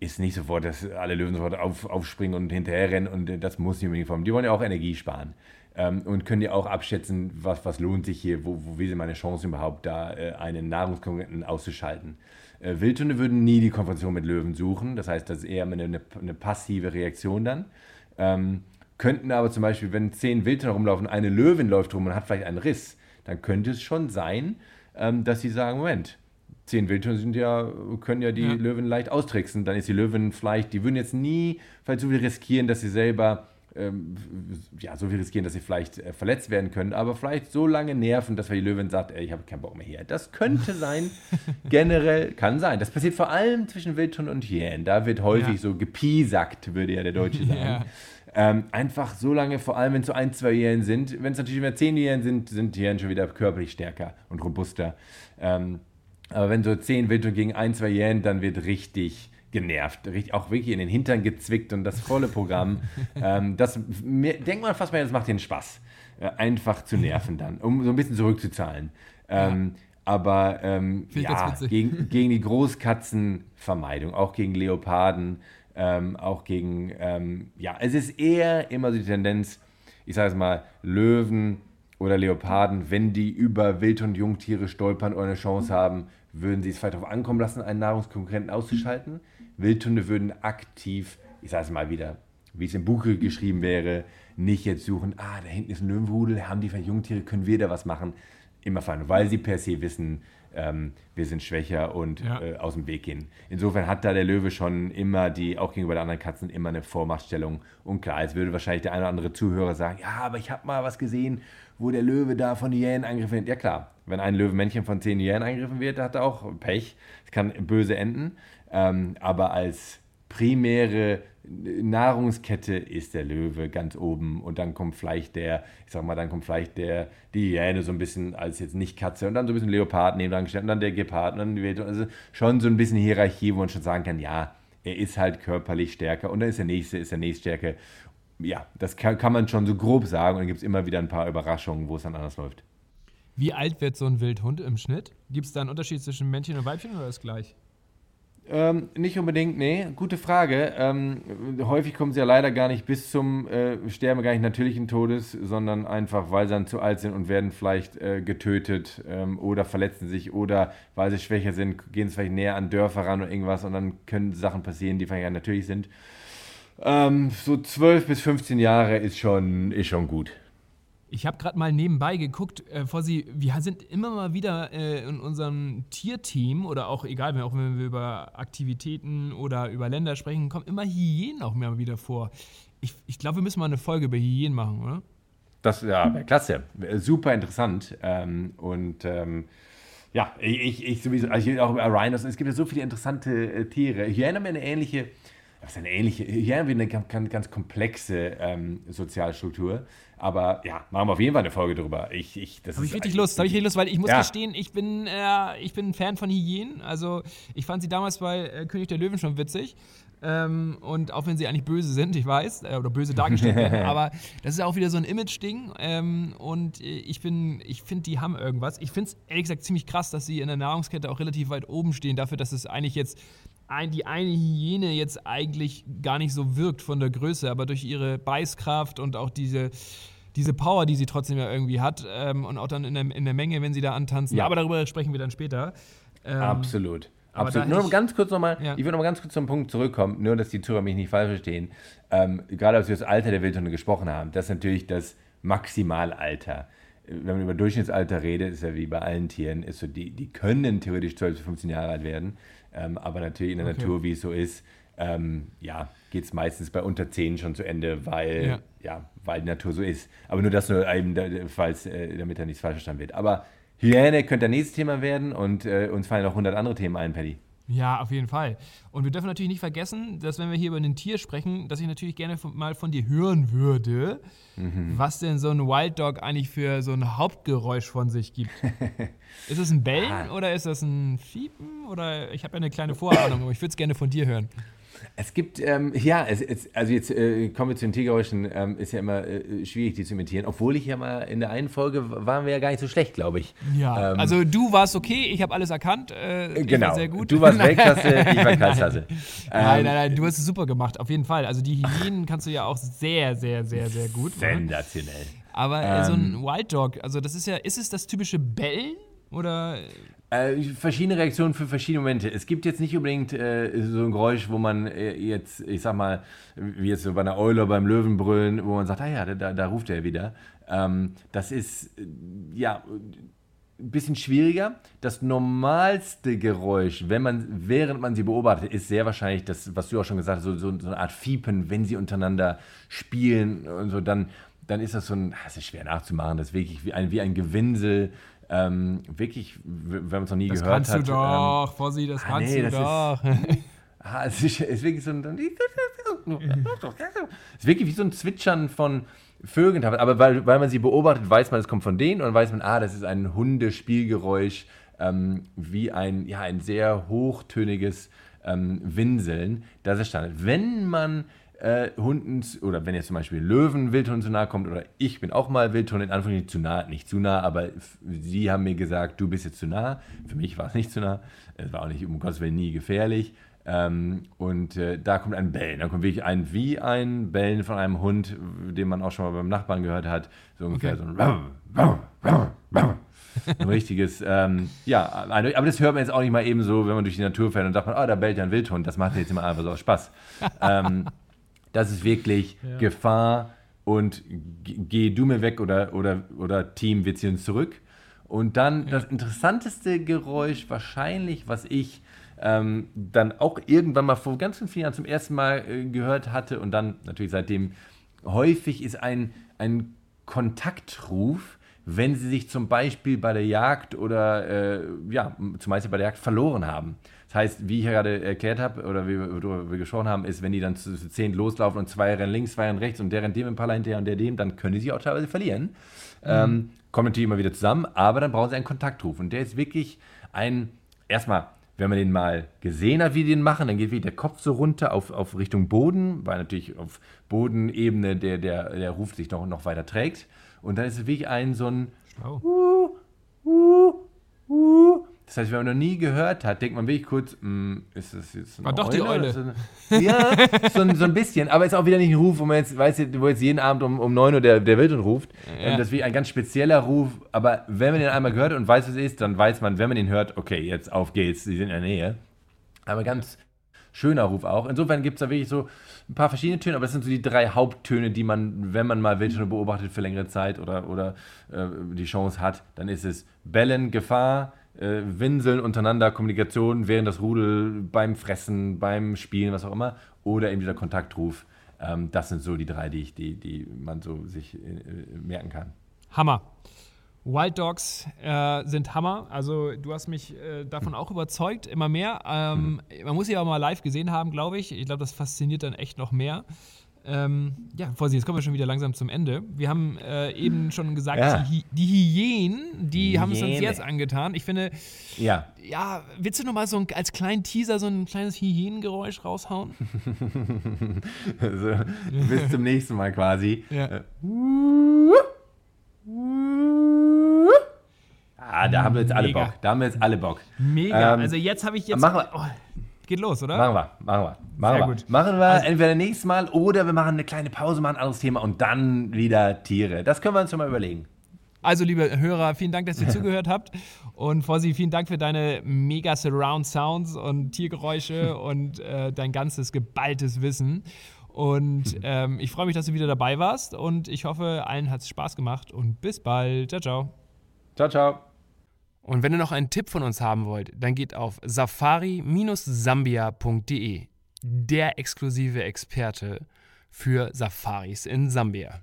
ist nicht sofort, dass alle Löwen sofort auf, aufspringen und hinterher rennen und äh, das muss nicht unbedingt kommen. Die wollen ja auch Energie sparen ähm, und können ja auch abschätzen, was, was lohnt sich hier, wo, wo sind meine Chancen überhaupt, da äh, einen Nahrungskonkurrenten auszuschalten. Äh, Wildhunde würden nie die Konfrontation mit Löwen suchen, das heißt, das ist eher eine, eine, eine passive Reaktion dann. Ähm, könnten aber zum Beispiel, wenn zehn Wildhunde rumlaufen, eine Löwin läuft rum und hat vielleicht einen Riss, dann könnte es schon sein, ähm, dass sie sagen, Moment, zehn Wildhunde sind ja, können ja die ja. Löwen leicht austricksen, dann ist die Löwin vielleicht, die würden jetzt nie vielleicht so viel riskieren, dass sie selber ähm, ja, so viel riskieren, dass sie vielleicht äh, verletzt werden können, aber vielleicht so lange nerven, dass die Löwin sagt, ey, ich habe keinen Bock mehr hier. Das könnte sein, generell kann sein. Das passiert vor allem zwischen Wildhund und Hyänen. Da wird häufig ja. so gepiesackt, würde ja der Deutsche sagen. ja. Ähm, einfach so lange, vor allem wenn es so ein, zwei Hyänen sind. Wenn es natürlich mehr zehn Hyänen sind, sind die Hyänen schon wieder körperlich stärker und robuster. Ähm, aber wenn so zehn Wildhunde gegen ein, zwei Hyänen, dann wird richtig genervt, richtig, auch wirklich in den Hintern gezwickt und das volle Programm. ähm, das mir, denkt man fast mal, das macht den Spaß, äh, einfach zu nerven dann, um so ein bisschen zurückzuzahlen. Ähm, ja. Aber ähm, ja, gegen, gegen die Großkatzenvermeidung, auch gegen Leoparden, ähm, auch gegen, ähm, ja, es ist eher immer so die Tendenz, ich sage es mal, Löwen oder Leoparden, wenn die über Wild- und Jungtiere stolpern oder eine Chance haben, würden sie es vielleicht darauf ankommen lassen, einen Nahrungskonkurrenten auszuschalten. Wildhunde würden aktiv, ich sage es mal wieder, wie es im Buch geschrieben wäre, nicht jetzt suchen, ah, da hinten ist ein Löwenrudel, haben die vielleicht Jungtiere, können wir da was machen? Immer fallen, weil sie per se wissen, ähm, wir sind schwächer und ja. äh, aus dem Weg gehen. Insofern hat da der Löwe schon immer die, auch gegenüber den anderen Katzen, immer eine Vormachtstellung. Und klar, jetzt würde wahrscheinlich der eine oder andere Zuhörer sagen, ja, aber ich habe mal was gesehen, wo der Löwe da von Hyänen angegriffen wird. Ja klar, wenn ein Löwenmännchen von zehn Hyänen angegriffen wird, hat er auch Pech. Es kann böse enden. Ähm, aber als primäre Nahrungskette ist der Löwe ganz oben und dann kommt vielleicht der, ich sag mal, dann kommt vielleicht der, die Hyäne so ein bisschen als jetzt nicht Katze und dann so ein bisschen Leopard neben dran gestellt und dann der Gepard und dann die. Also schon so ein bisschen Hierarchie, wo man schon sagen kann, ja, er ist halt körperlich stärker und dann ist der nächste, ist der nächststärke. Ja, das kann, kann man schon so grob sagen und dann gibt es immer wieder ein paar Überraschungen, wo es dann anders läuft. Wie alt wird so ein Wildhund im Schnitt? Gibt es da einen Unterschied zwischen Männchen und Weibchen oder ist gleich? Ähm, nicht unbedingt, nee. Gute Frage. Ähm, häufig kommen sie ja leider gar nicht bis zum äh, Sterben, gar nicht natürlichen Todes, sondern einfach, weil sie dann zu alt sind und werden vielleicht äh, getötet ähm, oder verletzen sich oder weil sie schwächer sind, gehen sie vielleicht näher an Dörfer ran oder irgendwas und dann können Sachen passieren, die vielleicht ja natürlich sind. Ähm, so 12 bis 15 Jahre ist schon, ist schon gut. Ich habe gerade mal nebenbei geguckt, äh, vor Sie, wir sind immer mal wieder äh, in unserem Tierteam oder auch egal, auch wenn wir über Aktivitäten oder über Länder sprechen, kommen immer Hyänen auch mal wieder vor. Ich, ich glaube, wir müssen mal eine Folge über Hyänen machen, oder? Das ja, wäre klasse. Super interessant. Ähm, und ähm, ja, ich, ich sowieso, also auch über Rhinos, es gibt ja so viele interessante äh, Tiere. Hyänen haben eine ähnliche, was ist eine ähnliche, Hyänen haben eine ganz, ganz komplexe ähm, Sozialstruktur. Aber ja, machen wir auf jeden Fall eine Folge drüber. Ich, ich, habe ich richtig Lust, habe ich richtig Lust, weil ich muss ja. gestehen, ich bin, äh, ich bin ein Fan von Hyänen. Also ich fand sie damals bei äh, König der Löwen schon witzig. Ähm, und auch wenn sie eigentlich böse sind, ich weiß, äh, oder böse dargestellt werden, aber das ist ja auch wieder so ein Image-Ding. Ähm, und äh, ich bin, ich finde, die haben irgendwas. Ich finde es ehrlich gesagt ziemlich krass, dass sie in der Nahrungskette auch relativ weit oben stehen, dafür, dass es eigentlich jetzt die eine Hyäne jetzt eigentlich gar nicht so wirkt von der Größe, aber durch ihre Beißkraft und auch diese, diese Power, die sie trotzdem ja irgendwie hat ähm, und auch dann in der, in der Menge, wenn sie da antanzen. Ja. Aber darüber sprechen wir dann später. Ähm, Absolut. Absolut. Nur ganz kurz nochmal, ja. ich will noch mal ganz kurz zum Punkt zurückkommen, nur dass die Zuhörer mich nicht falsch verstehen. Ähm, gerade als wir das Alter der Wildhunde gesprochen haben, das ist natürlich das Maximalalter. Wenn man über Durchschnittsalter redet, ist ja wie bei allen Tieren, ist so, die, die können theoretisch 12 bis 15 Jahre alt werden. Ähm, aber natürlich in der okay. Natur, wie es so ist, ähm, ja, geht es meistens bei unter 10 schon zu Ende, weil, ja. ja. weil die Natur so ist. Aber nur das nur eben, falls, äh, damit da nichts falsch verstanden wird. Aber Hyäne könnte das nächste Thema werden und äh, uns fallen auch 100 andere Themen ein, Paddy. Ja, auf jeden Fall. Und wir dürfen natürlich nicht vergessen, dass wenn wir hier über ein Tier sprechen, dass ich natürlich gerne mal von dir hören würde, mhm. was denn so ein Wild Dog eigentlich für so ein Hauptgeräusch von sich gibt. ist es ein Bellen ah. oder ist das ein Fiepen? Oder ich habe ja eine kleine Vorahnung, aber ich würde es gerne von dir hören. Es gibt, ähm, ja, es, es, also jetzt äh, kommen wir zu den Tiergeräuschen, ähm, ist ja immer äh, schwierig, die zu imitieren. Obwohl ich ja mal in der einen Folge waren wir ja gar nicht so schlecht, glaube ich. Ja, ähm, also du warst okay, ich habe alles erkannt. Äh, genau, war sehr gut. du warst Weltklasse, ich war Kreisklasse. Nein, nein, nein, du hast es super gemacht, auf jeden Fall. Also die Hyänen kannst du ja auch sehr, sehr, sehr, sehr gut. Sensationell. Aber äh, so ein ähm, Wild Dog, also das ist ja, ist es das typische Bellen? Oder äh, verschiedene Reaktionen für verschiedene Momente. Es gibt jetzt nicht unbedingt äh, so ein Geräusch, wo man äh, jetzt, ich sag mal, wie jetzt so bei einer Eule beim Löwenbrüllen, wo man sagt, ah ja, da, da ruft er wieder. Ähm, das ist, äh, ja, ein bisschen schwieriger. Das normalste Geräusch, wenn man, während man sie beobachtet, ist sehr wahrscheinlich das, was du auch schon gesagt hast, so, so, so eine Art Fiepen, wenn sie untereinander spielen und so, dann, dann ist das so ein, das ist schwer nachzumachen, das ist wirklich wie ein, wie ein Gewinsel ähm, wirklich, wenn man es noch nie das gehört hat. Das kannst du doch, ähm, Fossi, das ah, kannst nee, du das doch. Ist, ah, es ist, ist, wirklich so ein. ist wirklich wie so ein Zwitschern von Vögeln. Aber weil, weil man sie beobachtet, weiß man, es kommt von denen und weiß man, ah, das ist ein Hundespielgeräusch, ähm, wie ein, ja, ein sehr hochtöniges ähm, Winseln. Das ist Standard. Wenn man äh, Hunden oder wenn jetzt zum Beispiel Löwen Wildhund zu nahe kommt oder ich bin auch mal Wildhund in Anführungszeichen zu nah, nicht zu nah, aber sie haben mir gesagt, du bist jetzt zu nah. Für mich war es nicht zu nah. Es war auch nicht um Gottes Willen nie gefährlich. Ähm, und äh, da kommt ein Bellen. Da kommt wirklich ein wie ein Bellen von einem Hund, den man auch schon mal beim Nachbarn gehört hat. So ungefähr okay. so ein ein richtiges, ähm, ja, aber das hört man jetzt auch nicht mal eben so, wenn man durch die Natur fährt und sagt man, ah, da bellt ja ein Wildhund, das macht jetzt immer einfach so Spaß. ähm, das ist wirklich ja. Gefahr und geh du mir weg oder, oder, oder Team, wir ziehen uns zurück. Und dann ja. das interessanteste Geräusch wahrscheinlich, was ich ähm, dann auch irgendwann mal vor ganz vielen Jahren zum ersten Mal äh, gehört hatte und dann natürlich seitdem häufig ist ein, ein Kontaktruf, wenn sie sich zum Beispiel bei der Jagd oder äh, ja, zumeist bei der Jagd verloren haben. Das heißt, wie ich ja gerade erklärt habe oder wie wir, wir gesprochen haben, ist, wenn die dann zu, zu zehn loslaufen und zwei rennen links, zwei rennen rechts und der rennt dem Impala hinterher und der dem, dann können sich auch teilweise verlieren. Mhm. Ähm, kommen natürlich immer wieder zusammen, aber dann brauchen sie einen Kontaktruf. Und der ist wirklich ein, erstmal, wenn man den mal gesehen hat, wie die den machen, dann geht wirklich der Kopf so runter auf, auf Richtung Boden, weil natürlich auf Bodenebene der, der, der Ruf sich noch, noch weiter trägt. Und dann ist es wirklich ein so ein Schlau. Uh, uh, das heißt, wenn man noch nie gehört hat, denkt man wirklich kurz, hm, ist das jetzt eine War doch die Eule. So ja, so, so, ein bisschen. Aber ist auch wieder nicht ein Ruf, wo man jetzt, weiß, wo jetzt jeden Abend um, um 9 Uhr der, der Wildhund ruft. Ja. Das ist wie ein ganz spezieller Ruf. Aber wenn man den einmal gehört und weiß, was es ist, dann weiß man, wenn man den hört, okay, jetzt auf geht's, sie sind in der Nähe. Aber ganz schöner Ruf auch. Insofern gibt es da wirklich so ein paar verschiedene Töne, aber das sind so die drei Haupttöne, die man, wenn man mal Wildhunde beobachtet für längere Zeit oder, oder äh, die Chance hat, dann ist es Bellen, Gefahr, äh, Winseln untereinander, Kommunikation während das Rudel, beim Fressen, beim Spielen, was auch immer, oder eben dieser Kontaktruf. Ähm, das sind so die drei, die, ich, die, die man so sich äh, merken kann. Hammer. Wild Dogs äh, sind Hammer. Also du hast mich äh, davon auch überzeugt, immer mehr. Ähm, mhm. Man muss sie auch mal live gesehen haben, glaube ich. Ich glaube, das fasziniert dann echt noch mehr. Ähm, ja, Vorsicht, jetzt kommen wir schon wieder langsam zum Ende. Wir haben äh, eben schon gesagt, ja. die, die Hyänen, die haben es uns jetzt angetan. Ich finde, ja, ja willst du noch mal so ein, als kleinen Teaser so ein kleines Hyänengeräusch raushauen? also, bis zum nächsten Mal quasi. Ja. Äh, ah, da haben wir jetzt alle Bock. Da haben wir jetzt alle Bock. Mega. Ähm, also jetzt habe ich jetzt. Machen wir. Oh. Geht los, oder? Machen wir, machen wir. Machen Sehr wir. Gut. Machen wir also, entweder nächstes Mal oder wir machen eine kleine Pause, machen ein anderes Thema und dann wieder Tiere. Das können wir uns schon mal überlegen. Also, liebe Hörer, vielen Dank, dass ihr zugehört habt. Und Fossi, vielen Dank für deine mega Surround Sounds und Tiergeräusche und äh, dein ganzes geballtes Wissen. Und ähm, ich freue mich, dass du wieder dabei warst und ich hoffe, allen hat es Spaß gemacht und bis bald. Ciao, ciao. Ciao, ciao. Und wenn ihr noch einen Tipp von uns haben wollt, dann geht auf safari-sambia.de. Der exklusive Experte für Safaris in Sambia.